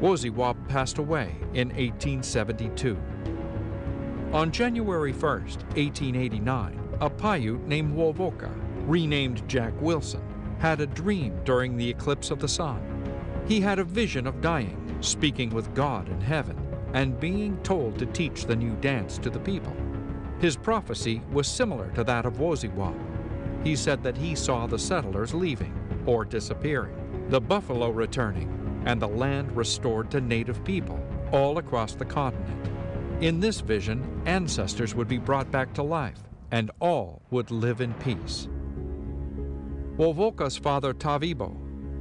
Wodziwob passed away in 1872. On January 1, 1889, a Paiute named Wovoka, renamed Jack Wilson, had a dream during the eclipse of the sun. He had a vision of dying, speaking with God in heaven, and being told to teach the new dance to the people. His prophecy was similar to that of Wodziwob. He said that he saw the settlers leaving or disappearing, the buffalo returning, and the land restored to native people all across the continent. In this vision, ancestors would be brought back to life, and all would live in peace. Wovoka's father Tavibo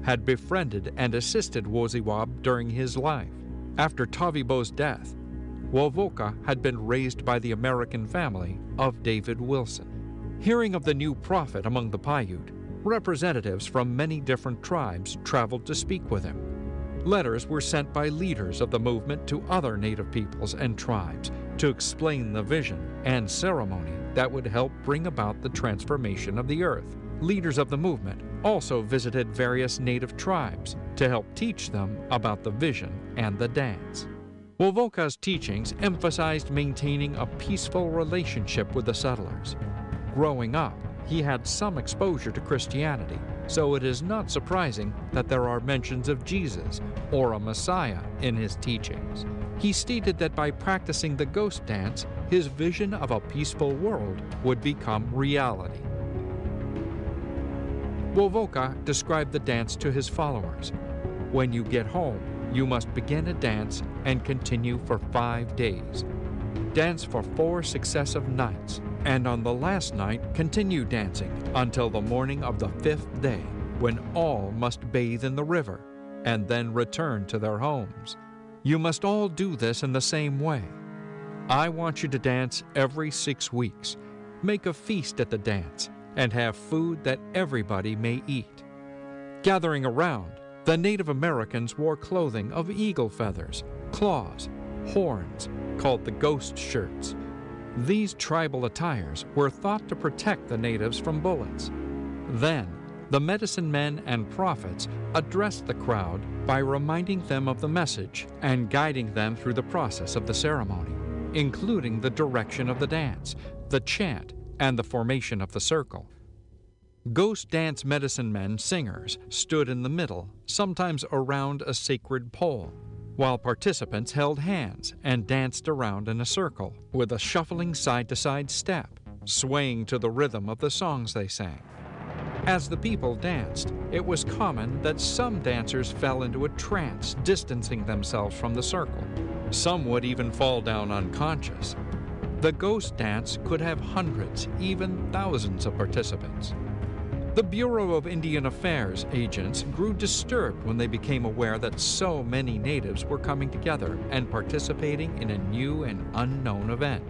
had befriended and assisted Wodziwob during his life. After Tavibo's death, Wovoka had been raised by the American family of David Wilson. Hearing of the new prophet among the Paiute, representatives from many different tribes traveled to speak with him. Letters were sent by leaders of the movement to other native peoples and tribes to explain the vision and ceremony that would help bring about the transformation of the earth. Leaders of the movement also visited various native tribes to help teach them about the vision and the dance. Wovoka's teachings emphasized maintaining a peaceful relationship with the settlers. Growing up, he had some exposure to Christianity, so it is not surprising that there are mentions of Jesus or a Messiah in his teachings. He stated that by practicing the ghost dance, his vision of a peaceful world would become reality. Wovoka described the dance to his followers. When you get home, you must begin a dance and continue for five days. Dance for four successive nights, and on the last night, continue dancing until the morning of the fifth day, when all must bathe in the river and then return to their homes. You must all do this in the same way. I want you to dance every six weeks. Make a feast at the dance and have food that everybody may eat. Gathering around, the Native Americans wore clothing of eagle feathers, claws, horns, called the ghost shirts. These tribal attires were thought to protect the natives from bullets. Then, the medicine men and prophets addressed the crowd by reminding them of the message and guiding them through the process of the ceremony, including the direction of the dance, the chant, and the formation of the circle. Ghost dance medicine men singers stood in the middle, sometimes around a sacred pole, while participants held hands and danced around in a circle with a shuffling side to side step, swaying to the rhythm of the songs they sang. As the people danced, it was common that some dancers fell into a trance, distancing themselves from the circle. Some would even fall down unconscious. The ghost dance could have hundreds, even thousands of participants. The Bureau of Indian Affairs agents grew disturbed when they became aware that so many natives were coming together and participating in a new and unknown event.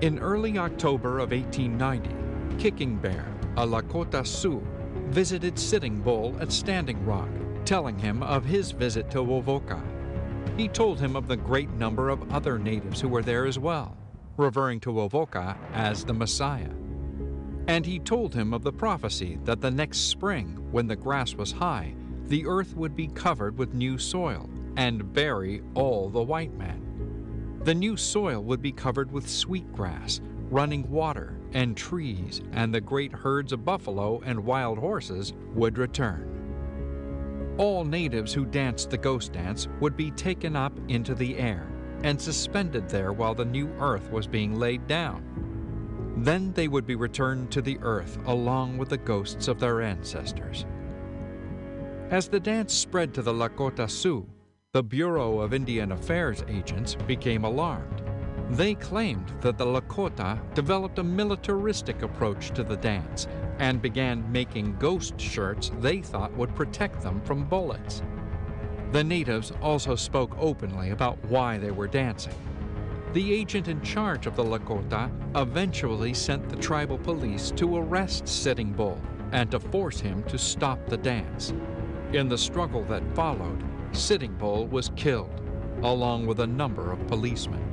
In early October of 1890, Kicking Bear, a Lakota Sioux, visited Sitting Bull at Standing Rock, telling him of his visit to Wovoka. He told him of the great number of other natives who were there as well, referring to Wovoka as the Messiah. And he told him of the prophecy that the next spring, when the grass was high, the earth would be covered with new soil and bury all the white men. The new soil would be covered with sweet grass, running water, and trees, and the great herds of buffalo and wild horses would return. All natives who danced the ghost dance would be taken up into the air and suspended there while the new earth was being laid down. Then they would be returned to the earth along with the ghosts of their ancestors. As the dance spread to the Lakota Sioux, the Bureau of Indian Affairs agents became alarmed. They claimed that the Lakota developed a militaristic approach to the dance and began making ghost shirts they thought would protect them from bullets. The natives also spoke openly about why they were dancing. The agent in charge of the Lakota eventually sent the tribal police to arrest Sitting Bull and to force him to stop the dance. In the struggle that followed, Sitting Bull was killed, along with a number of policemen.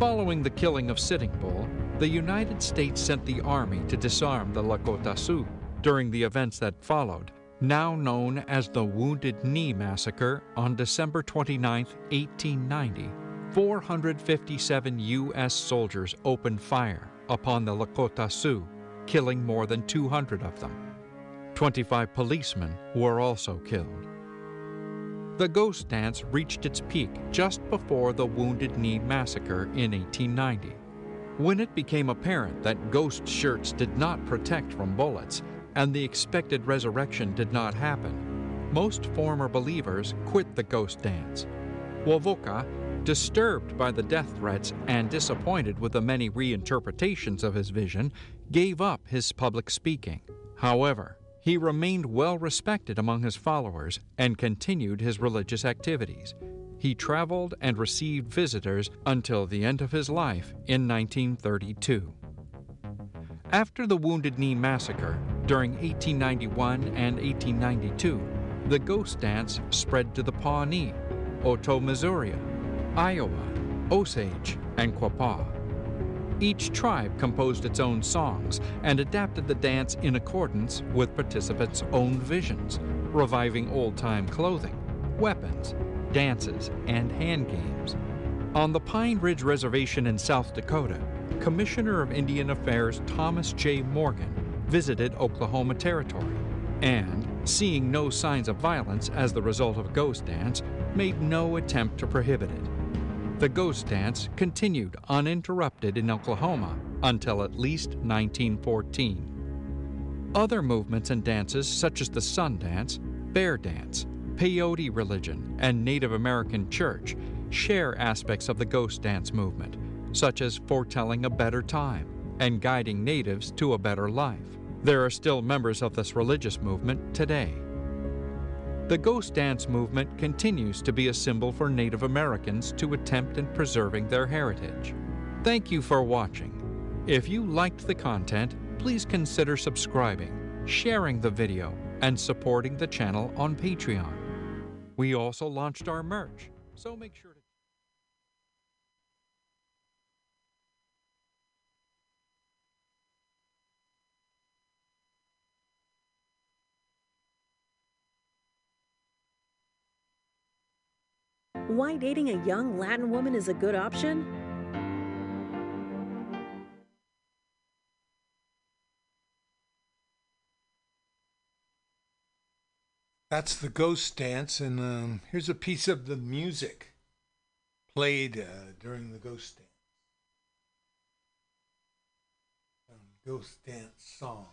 Following the killing of Sitting Bull, the United States sent the Army to disarm the Lakota Sioux. During the events that followed, now known as the Wounded Knee Massacre on December 29, 1890, 457 U.S. soldiers opened fire upon the Lakota Sioux, killing more than 200 of them. 25 policemen were also killed. The ghost dance reached its peak just before the Wounded Knee Massacre in 1890. When it became apparent that ghost shirts did not protect from bullets and the expected resurrection did not happen, most former believers quit the ghost dance. Wovoka, disturbed by the death threats and disappointed with the many reinterpretations of his vision, gave up his public speaking. However, he remained well respected among his followers and continued his religious activities. He traveled and received visitors until the end of his life in 1932. After the Wounded Knee Massacre, during 1891 and 1892, the ghost dance spread to the Pawnee, Otoe, Missouri, Iowa, Osage, and Quapaw. Each tribe composed its own songs and adapted the dance in accordance with participants' own visions, reviving old time clothing, weapons, dances, and hand games. On the Pine Ridge Reservation in South Dakota, Commissioner of Indian Affairs Thomas J. Morgan visited Oklahoma Territory and, seeing no signs of violence as the result of Ghost Dance, made no attempt to prohibit it. The ghost dance continued uninterrupted in Oklahoma until at least 1914. Other movements and dances, such as the Sun Dance, Bear Dance, Peyote religion, and Native American church, share aspects of the ghost dance movement, such as foretelling a better time and guiding natives to a better life. There are still members of this religious movement today. The ghost dance movement continues to be a symbol for Native Americans to attempt in preserving their heritage. Thank you for watching. If you liked the content, please consider subscribing, sharing the video, and supporting the channel on Patreon. We also launched our merch, so make sure to. Why dating a young Latin woman is a good option? That's the ghost dance, and um, here's a piece of the music played uh, during the ghost dance. Um, ghost dance song.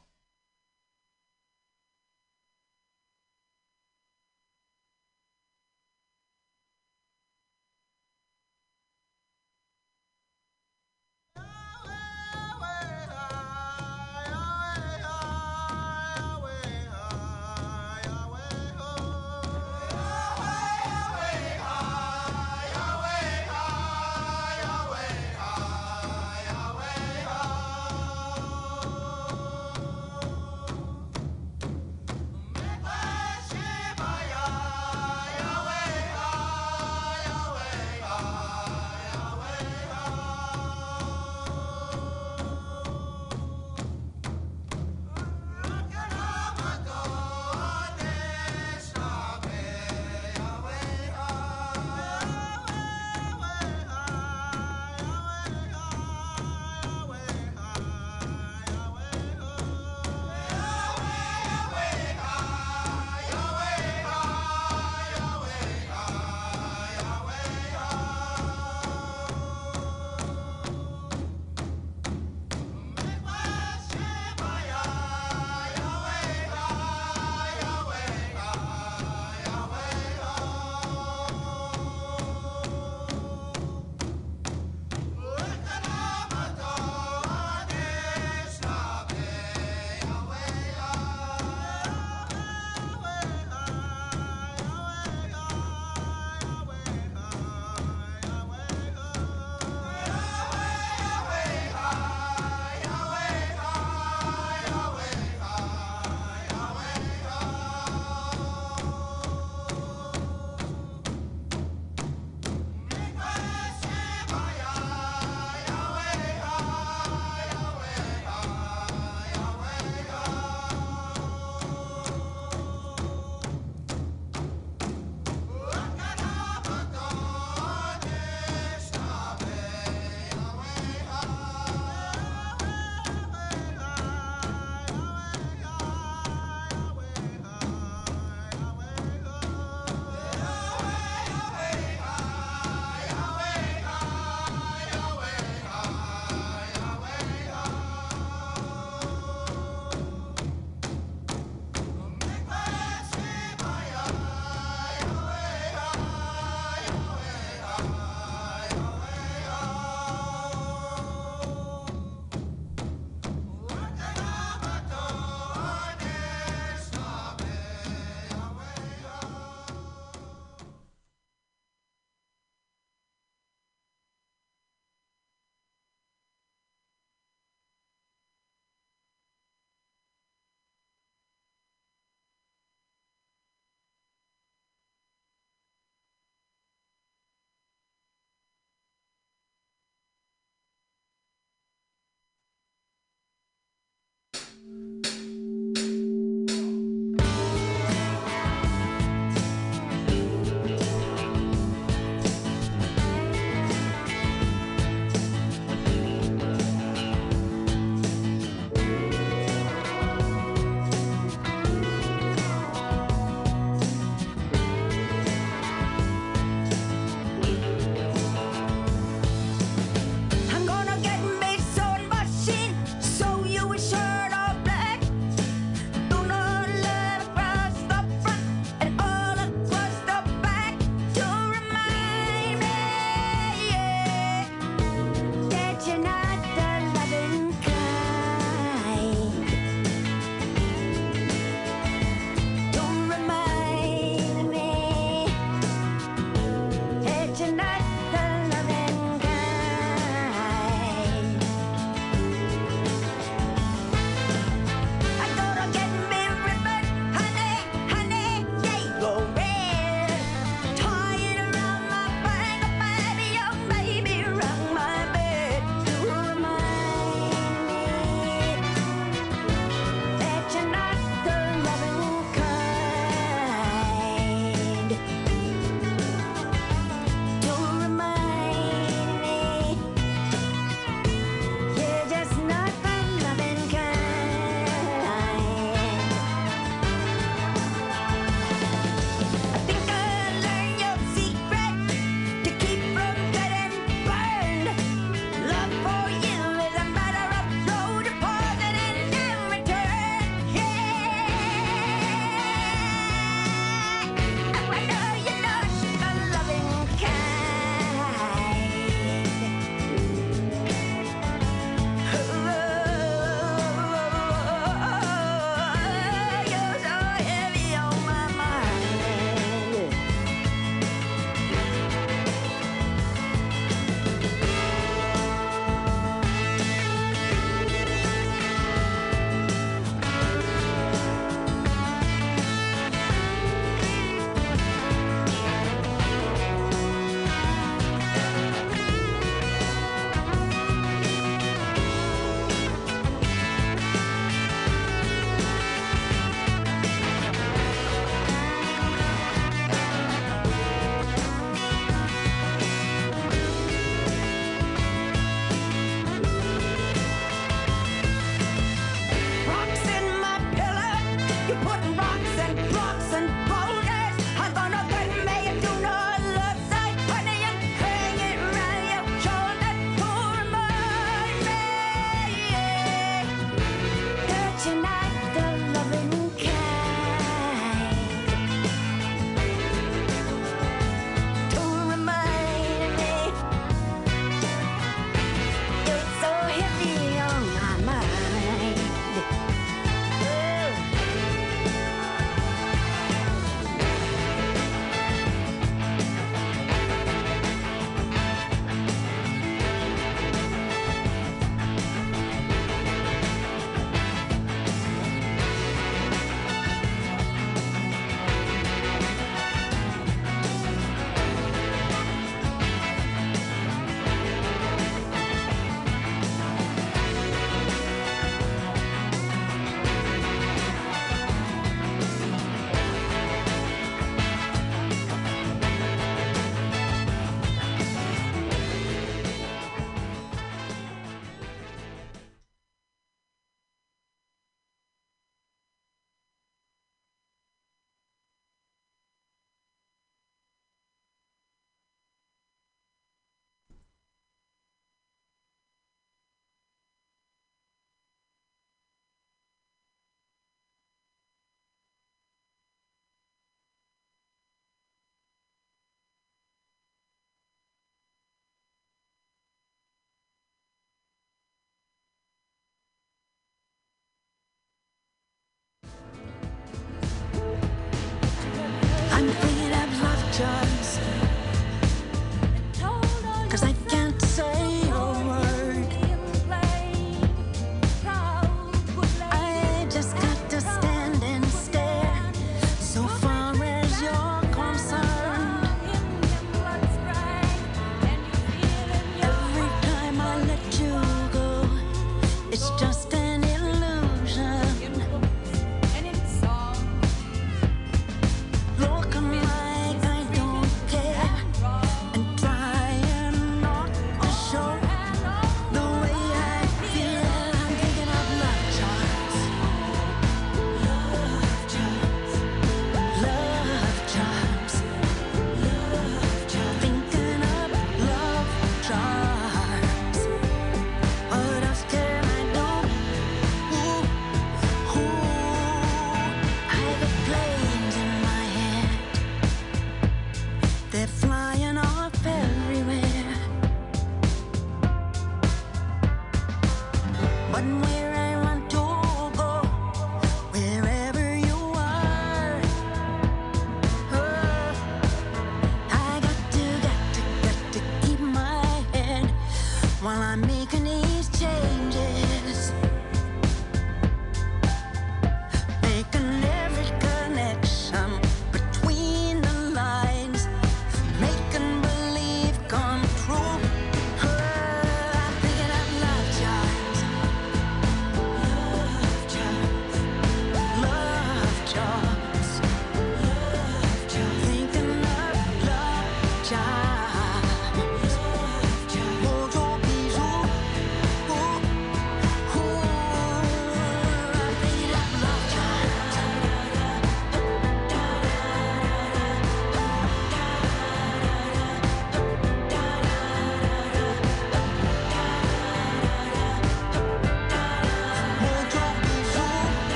time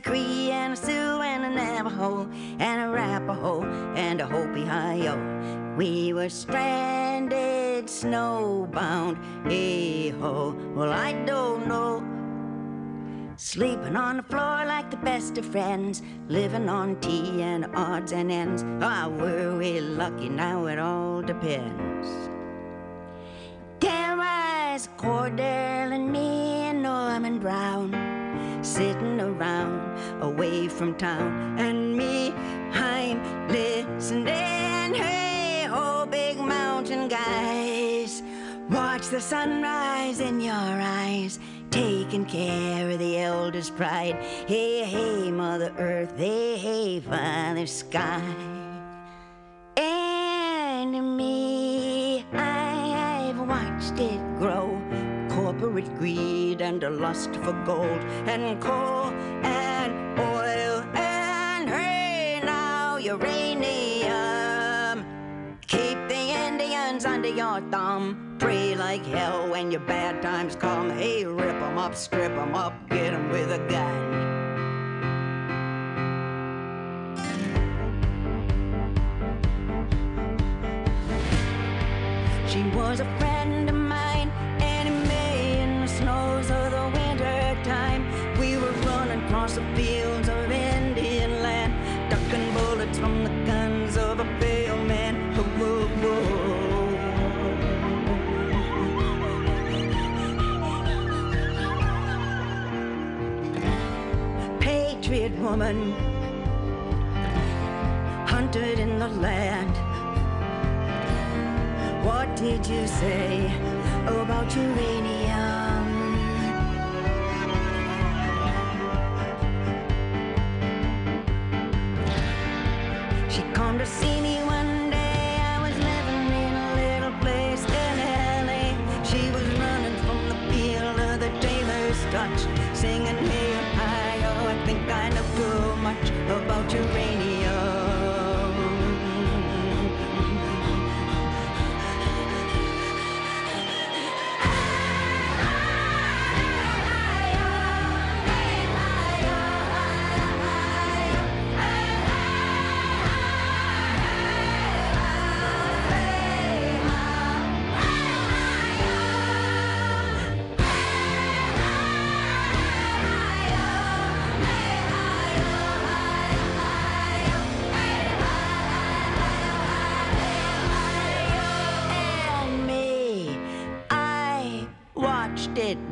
a Cree and a Sioux and a Navajo and a Arapaho and a Hopi Hiyo. We were stranded, snowbound, hey-ho. Well, I don't know. Sleeping on the floor like the best of friends, living on tea and odds and ends. Ah, oh, were we lucky? Now it all depends. from town and me, I'm listening. Hey, oh, big mountain guys, watch the sunrise in your eyes. Taking care of the elder's pride. Hey, hey, Mother Earth, hey, hey, Father Sky. And me, I've watched it grow corporate greed and a lust for gold and coal uranium. Keep the Indians under your thumb. Pray like hell when your bad times come. Hey, rip 'em up, strip 'em up, get 'em with a gun. She was a friend. Woman, hunted in the land. What did you say about uranium? She come to see me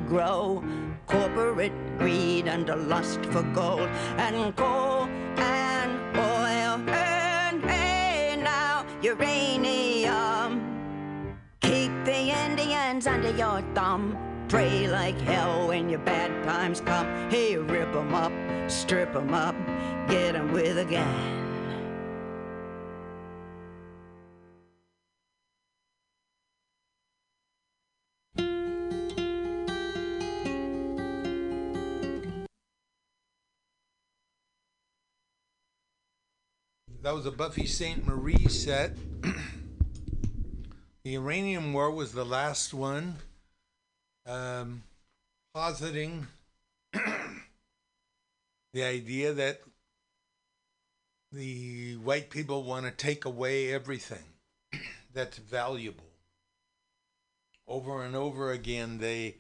grow. Corporate greed and a lust for gold and coal and oil. And hey, now uranium. Keep the Indians under your thumb. Pray like hell when your bad times come. Hey, rip 'em up, strip 'em up, get 'em with a gun. That was a Buffy Sainte-Marie set. *clears throat* the Uranium War was the last one, um, positing *clears throat* the idea that the white people want to take away everything *clears throat* that's valuable. Over and over again, they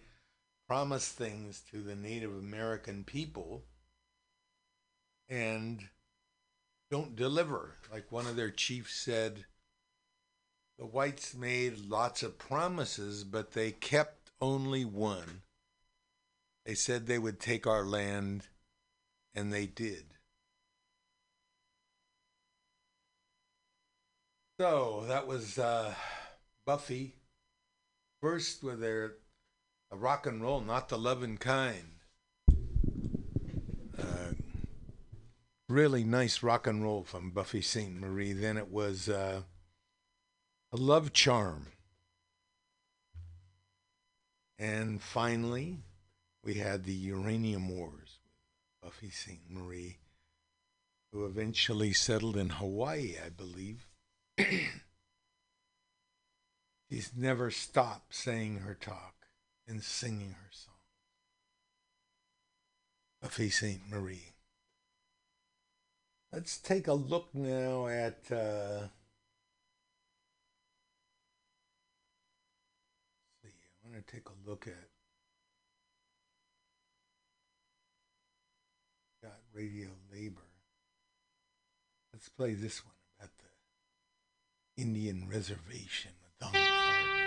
promise things to the Native American people and don't deliver. Like one of their chiefs said, the whites made lots of promises, but they kept only one. They said they would take our land, and they did. So that was uh, Buffy. First with their a rock and roll, not the loving kind. Uh, really nice rock and roll from Buffy Sainte-Marie. Then it was uh, a love charm. And finally, we had the Uranium Wars with Buffy Sainte-Marie, who eventually settled in Hawaii, I believe. *clears throat* She's never stopped saying her talk and singing her song. Buffy Sainte-Marie. Let's take a look now at uh, see, I want to take a look at got radio labor. Let's play this one about the Indian reservation with Don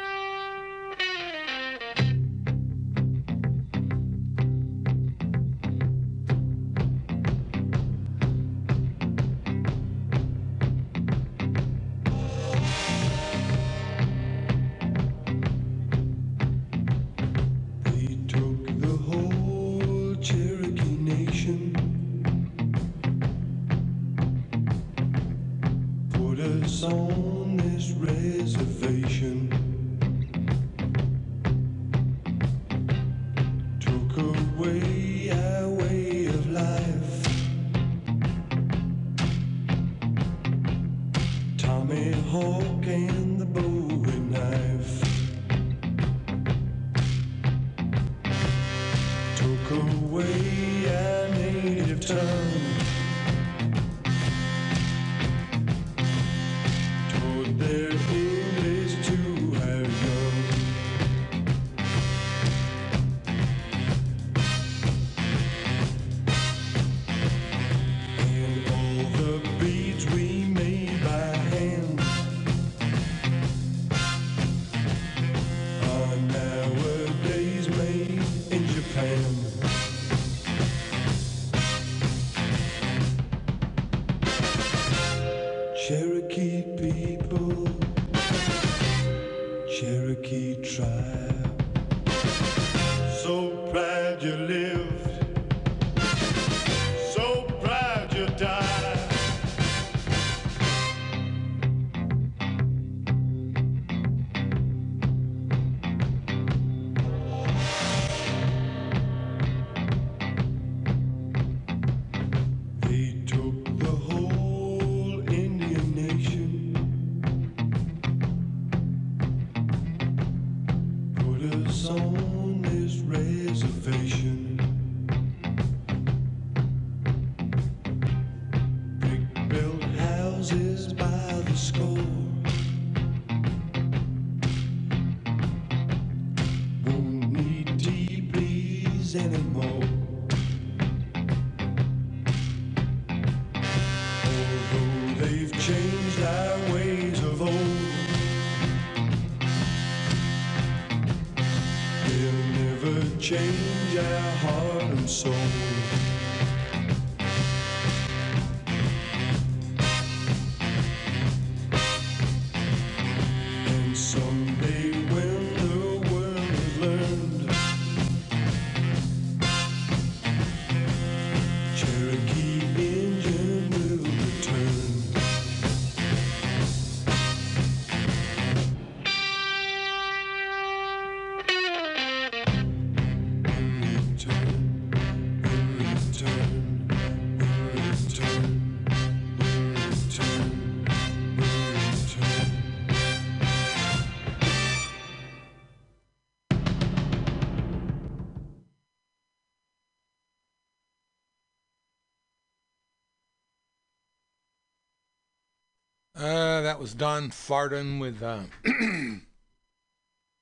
that was Don Fardon with uh, *clears throat*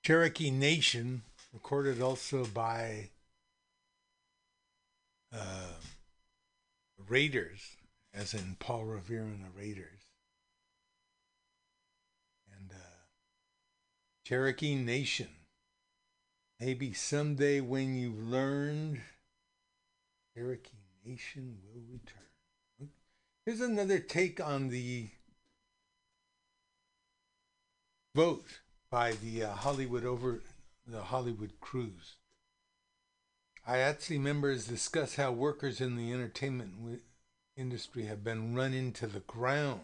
Cherokee Nation, recorded also by uh, Raiders, as in Paul Revere and the Raiders. And uh, Cherokee Nation. Maybe someday when you've learned, Cherokee Nation will return. Here's another take on the vote by the uh, Hollywood over the Hollywood crews. IATSE members discuss how workers in the entertainment wi- industry have been run into the ground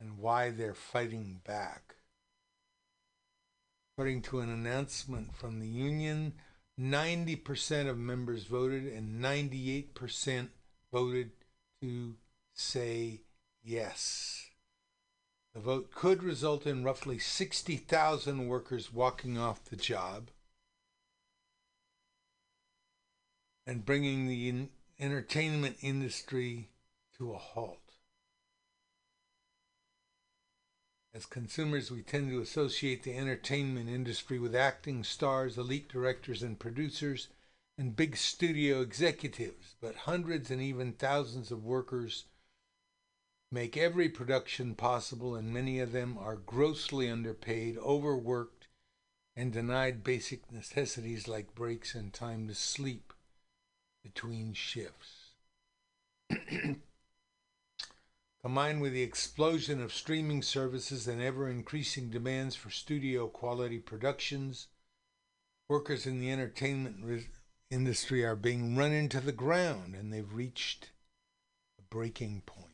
and why they're fighting back. According to an announcement from the union, 90% of members voted and 98% voted to say yes. The vote could result in roughly 60,000 workers walking off the job and bringing the in- entertainment industry to a halt. As consumers, we tend to associate the entertainment industry with acting stars, elite directors and producers, and big studio executives, but hundreds and even thousands of workers make every production possible, and many of them are grossly underpaid, overworked, and denied basic necessities like breaks and time to sleep between shifts. *clears throat* Combined with the explosion of streaming services and ever increasing demands for studio quality productions, workers in the entertainment re- industry are being run into the ground and they've reached a breaking point.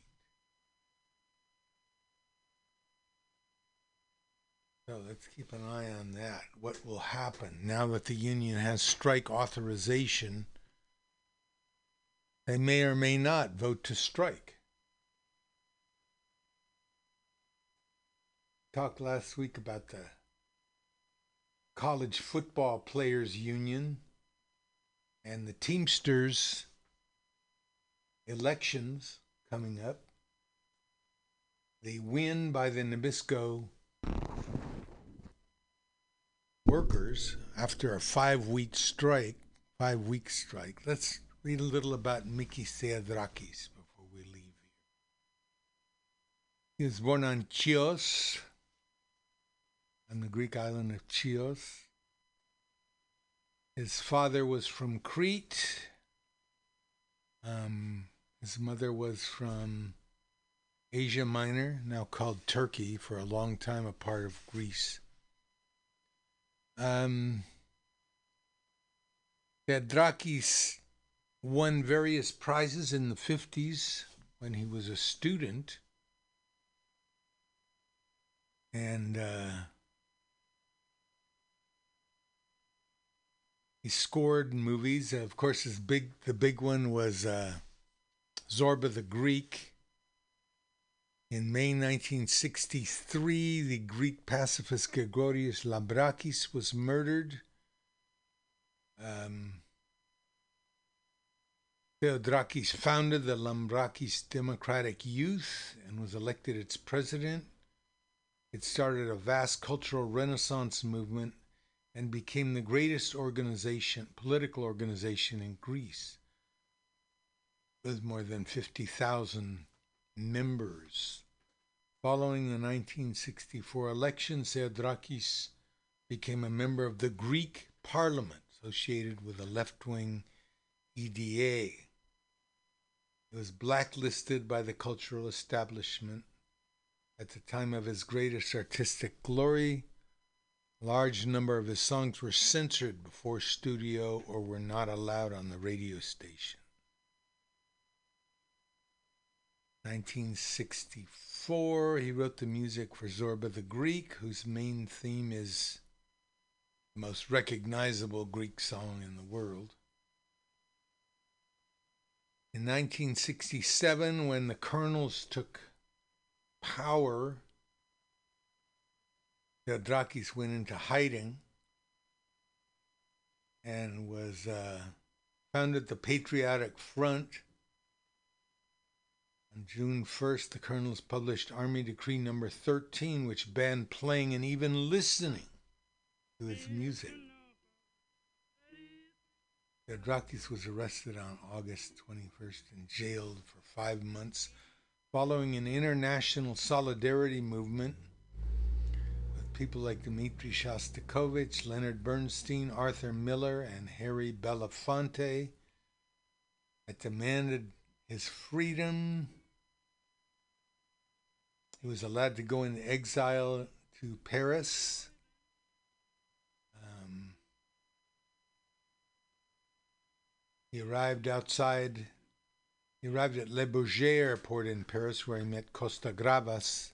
So let's keep an eye on that. What will happen now that the union has strike authorization? They may or may not vote to strike. Talked last week about the college football players union and the Teamsters elections coming up. They win by the Nabisco workers after a five week strike. Five week strike. Let's read a little about Mickey Theodorakis before we leave here. He was born on Chios, on the Greek island of Chios. His father was from Crete. Um, his mother was from Asia Minor, now called Turkey, for a long time a part of Greece. Um, Theodorakis won various prizes in the 50s when he was a student. And uh, he scored in movies. Of course, his big the big one was uh, Zorba the Greek. In May 1963, the Greek pacifist Gregorios Lambrakis was murdered. Um, Theodorakis founded the Lambrakis Democratic Youth and was elected its president. It started a vast cultural renaissance movement and became the greatest organization, political organization in Greece, with more than 50,000 members. Following the 1964 election, Theodorakis became a member of the Greek parliament associated with the left wing EDA. He was blacklisted by the cultural establishment. At the time of his greatest artistic glory, a large number of his songs were censored before studio or were not allowed on the radio station. 1964, he wrote the music for Zorba the Greek, whose main theme is the most recognizable Greek song in the world. In 1967, when the colonels took power, Theodorakis went into hiding and was uh, founded the Patriotic Front. On June 1st, the colonels published Army Decree Number 13, which banned playing and even listening to his music. Theodorakis was arrested on August 21st and jailed for five months following an international solidarity movement with people like Dmitry Shostakovich, Leonard Bernstein, Arthur Miller, and Harry Belafonte that demanded his freedom. He was allowed to go in exile to Paris. Um, he arrived outside he arrived at Le Bourget Airport in Paris, where he met Costa Gravas,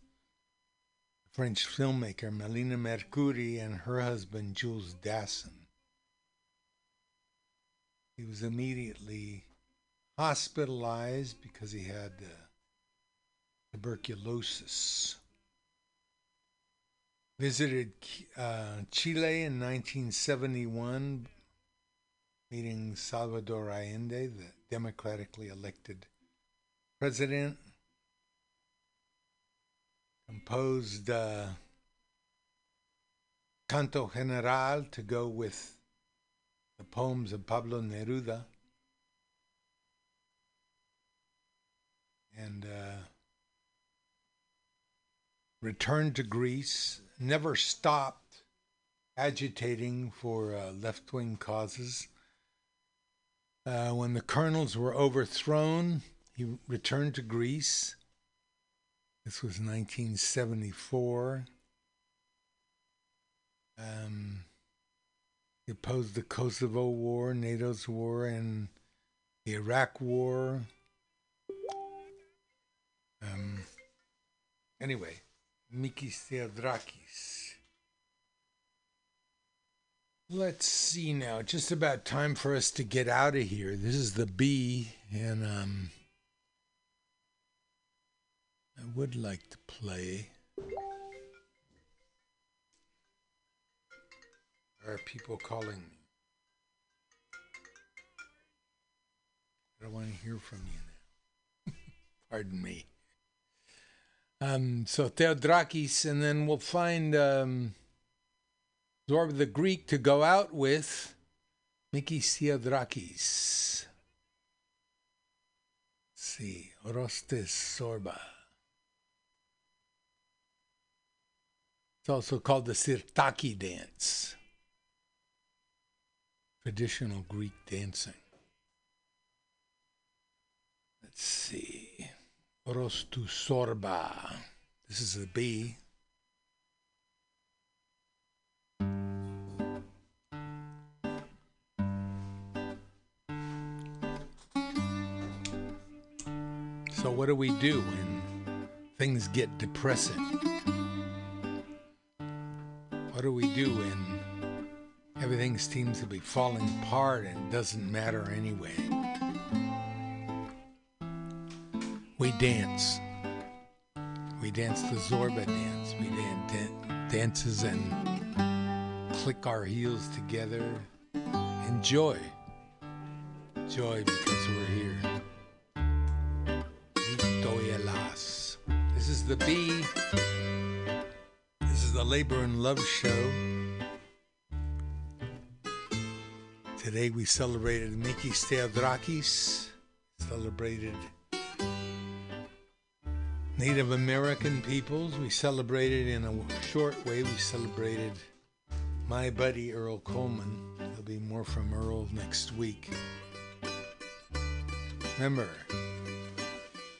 French filmmaker Melina Mercouri, and her husband Jules Dassin. He was immediately hospitalized because he had uh, tuberculosis. Visited uh, Chile in 1971, meeting Salvador Allende, the democratically elected president. Composed uh, Canto General to go with the poems of Pablo Neruda. And uh, returned to Greece, never stopped agitating for uh, left wing causes. Uh, when the colonels were overthrown, he returned to Greece. This was 1974. Um, he opposed the Kosovo War, NATO's war, and the Iraq War. Um, anyway, Mikis Theodorakis. Let's see now. Just about time for us to get out of here. This is the B, and um, I would like to play. There are people calling me. I don't want to hear from you now. *laughs* Pardon me. Um, so Theodorakis, and then we'll find. Um, Zorba the Greek to go out with Mikis Theodorakis. see, Orostes Zorba. It's also called the Sirtaki dance, traditional Greek dancing. Let's see, Orostu Sorba. This is the B. So, what do we do when things get depressing? What do we do when everything seems to be falling apart and doesn't matter anyway? We dance. We dance the Zorba dance. We dan- dan- dances and click our heels together. Enjoy. Joy because we're here. This is the B. This is the Labor and Love Show. Today we celebrated Mikis Theodorakis, celebrated Native American peoples. We celebrated in a short way, we celebrated my buddy Earl Coleman. There'll be more from Earl next week. Remember,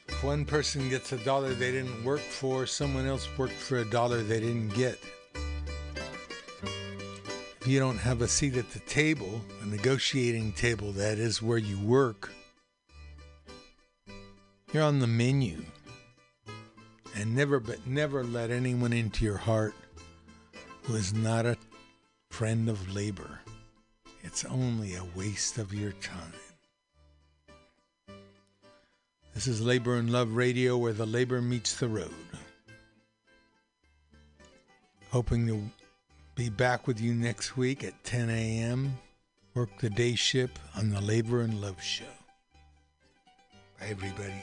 if one person gets a dollar they didn't work for, someone else worked for a dollar they didn't get. If you don't have a seat at the table, a negotiating table that is where you work, you're on the menu. And never but never let anyone into your heart who is not a friend of labor. It's only a waste of your time. This is Labor and Love Radio where the labor meets the road. Hoping to be back with you next week at 10 a.m. Work the day ship on the Labor and Love Show. Bye, everybody.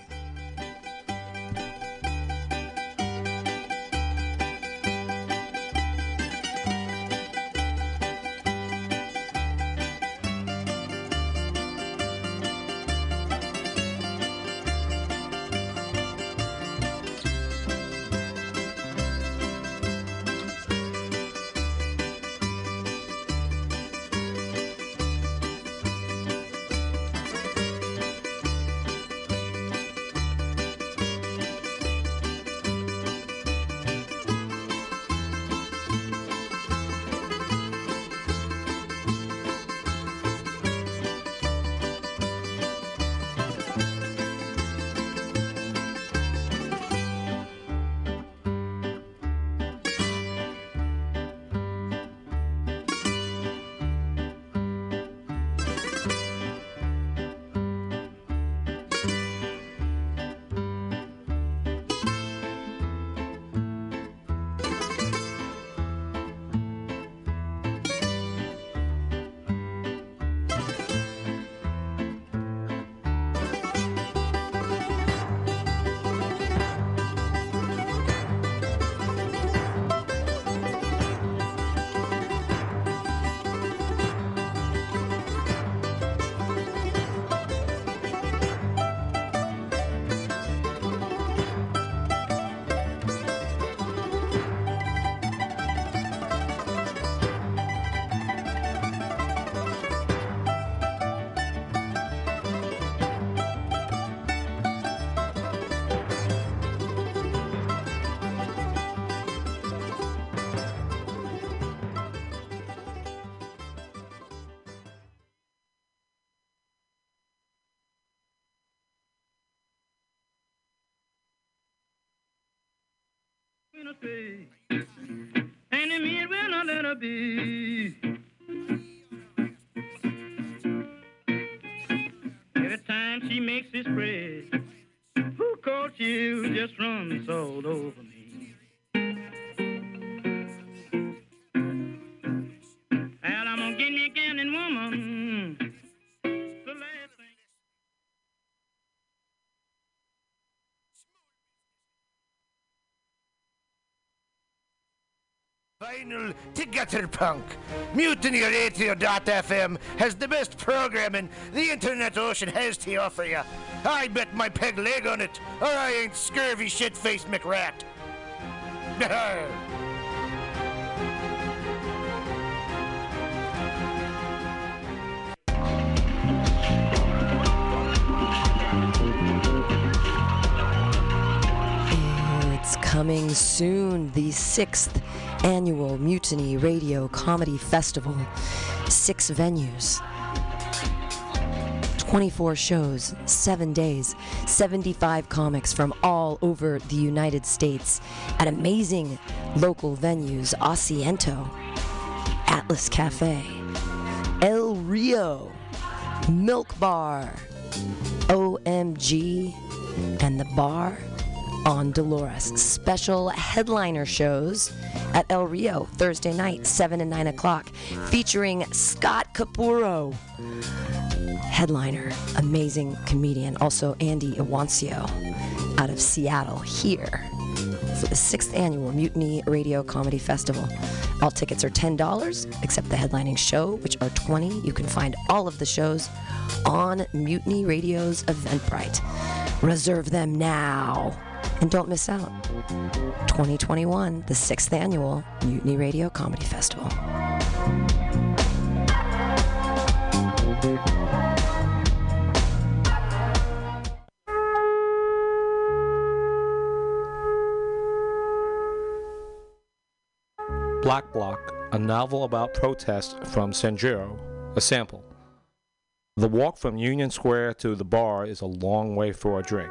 Makes this spread, Vinyl to gutter punk. Mutiny Radio.fm has the best programming the internet ocean has to offer you. I bet my peg leg on it, or I ain't scurvy shit faced McRat. It's coming soon, the sixth annual Mutiny Radio Comedy Festival. Six venues, 24 shows, seven days, 75 comics from all over the United States at amazing local venues Asiento, Atlas Cafe, El Rio, Milk Bar, OMG, and the bar on Dolores. Special headliner shows at El Rio Thursday night, 7 and 9 o'clock, featuring Scott Capurro. Headliner, amazing comedian. Also, Andy Iwancio out of Seattle here for the sixth annual Mutiny Radio Comedy Festival. All tickets are $10, except the headlining show, which are 20 You can find all of the shows on Mutiny Radio's Eventbrite. Reserve them now. And don't miss out. 2021, the sixth annual Mutiny Radio Comedy Festival. Black Block, a novel about protest from Sanjuro, a sample. The walk from Union Square to the bar is a long way for a drink,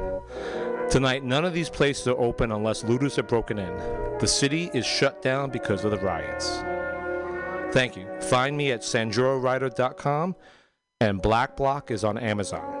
Tonight, none of these places are open unless looters have broken in. The city is shut down because of the riots. Thank you. Find me at sanjurowriter.com and Black Block is on Amazon.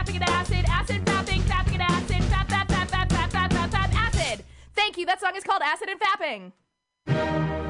fapping and acid, acid, fapping, fapping and acid, fap, fap, fap, fap, fap, fap, fap, fap, acid. Thank you. you. That song is called Acid and Fapping.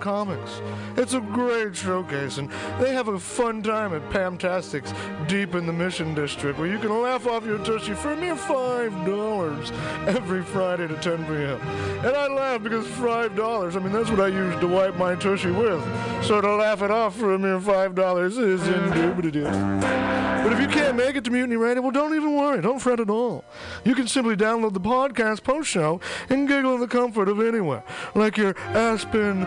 comics. It's a great showcase, and they have a fun time at Pamtastics deep in the Mission District, where you can laugh off your tushy for a mere five dollars every Friday to 10 p.m. And I laugh because five dollars, I mean, that's what I use to wipe my tushy with. So to laugh it off for a mere five dollars is indubitably. But if you can't make it to Mutiny Radio, well, don't even worry. Don't fret at all. You can simply download the podcast post show and giggle in the comfort of anywhere, like your Aspen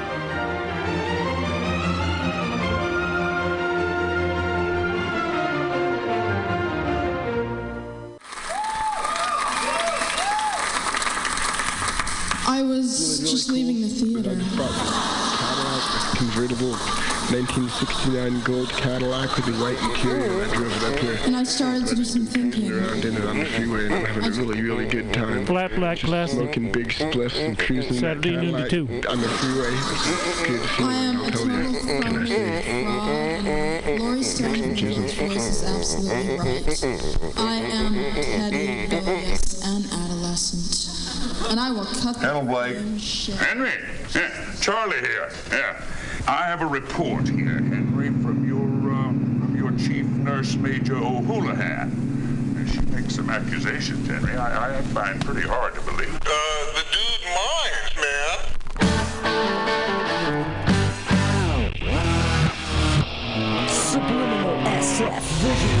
I was just leaving the theater. Cadillac, convertible 1969 gold Cadillac with the white interior. I drove it up here. And I started to do some thinking. Around in it on the freeway and I'm having a really, really good time. Flat black Just classic. Smoking big spliffs and cruising Saturday noon to Cadillac two. on the freeway. It's good I am feeling, a I'll tell total you. What can I say? fraud. Stone's voice is absolutely right. I am petty, rebellious, and adolescent. And I will cut the Hello, Blake. shit. Henry, yeah, Charlie here. Yeah, I have a report here, Henry, from your um, from your chief nurse, Major O'Houlihan. She makes some accusations, Henry. I, I find pretty hard to believe. Uh, the dude minds, man. Subliminal SF visual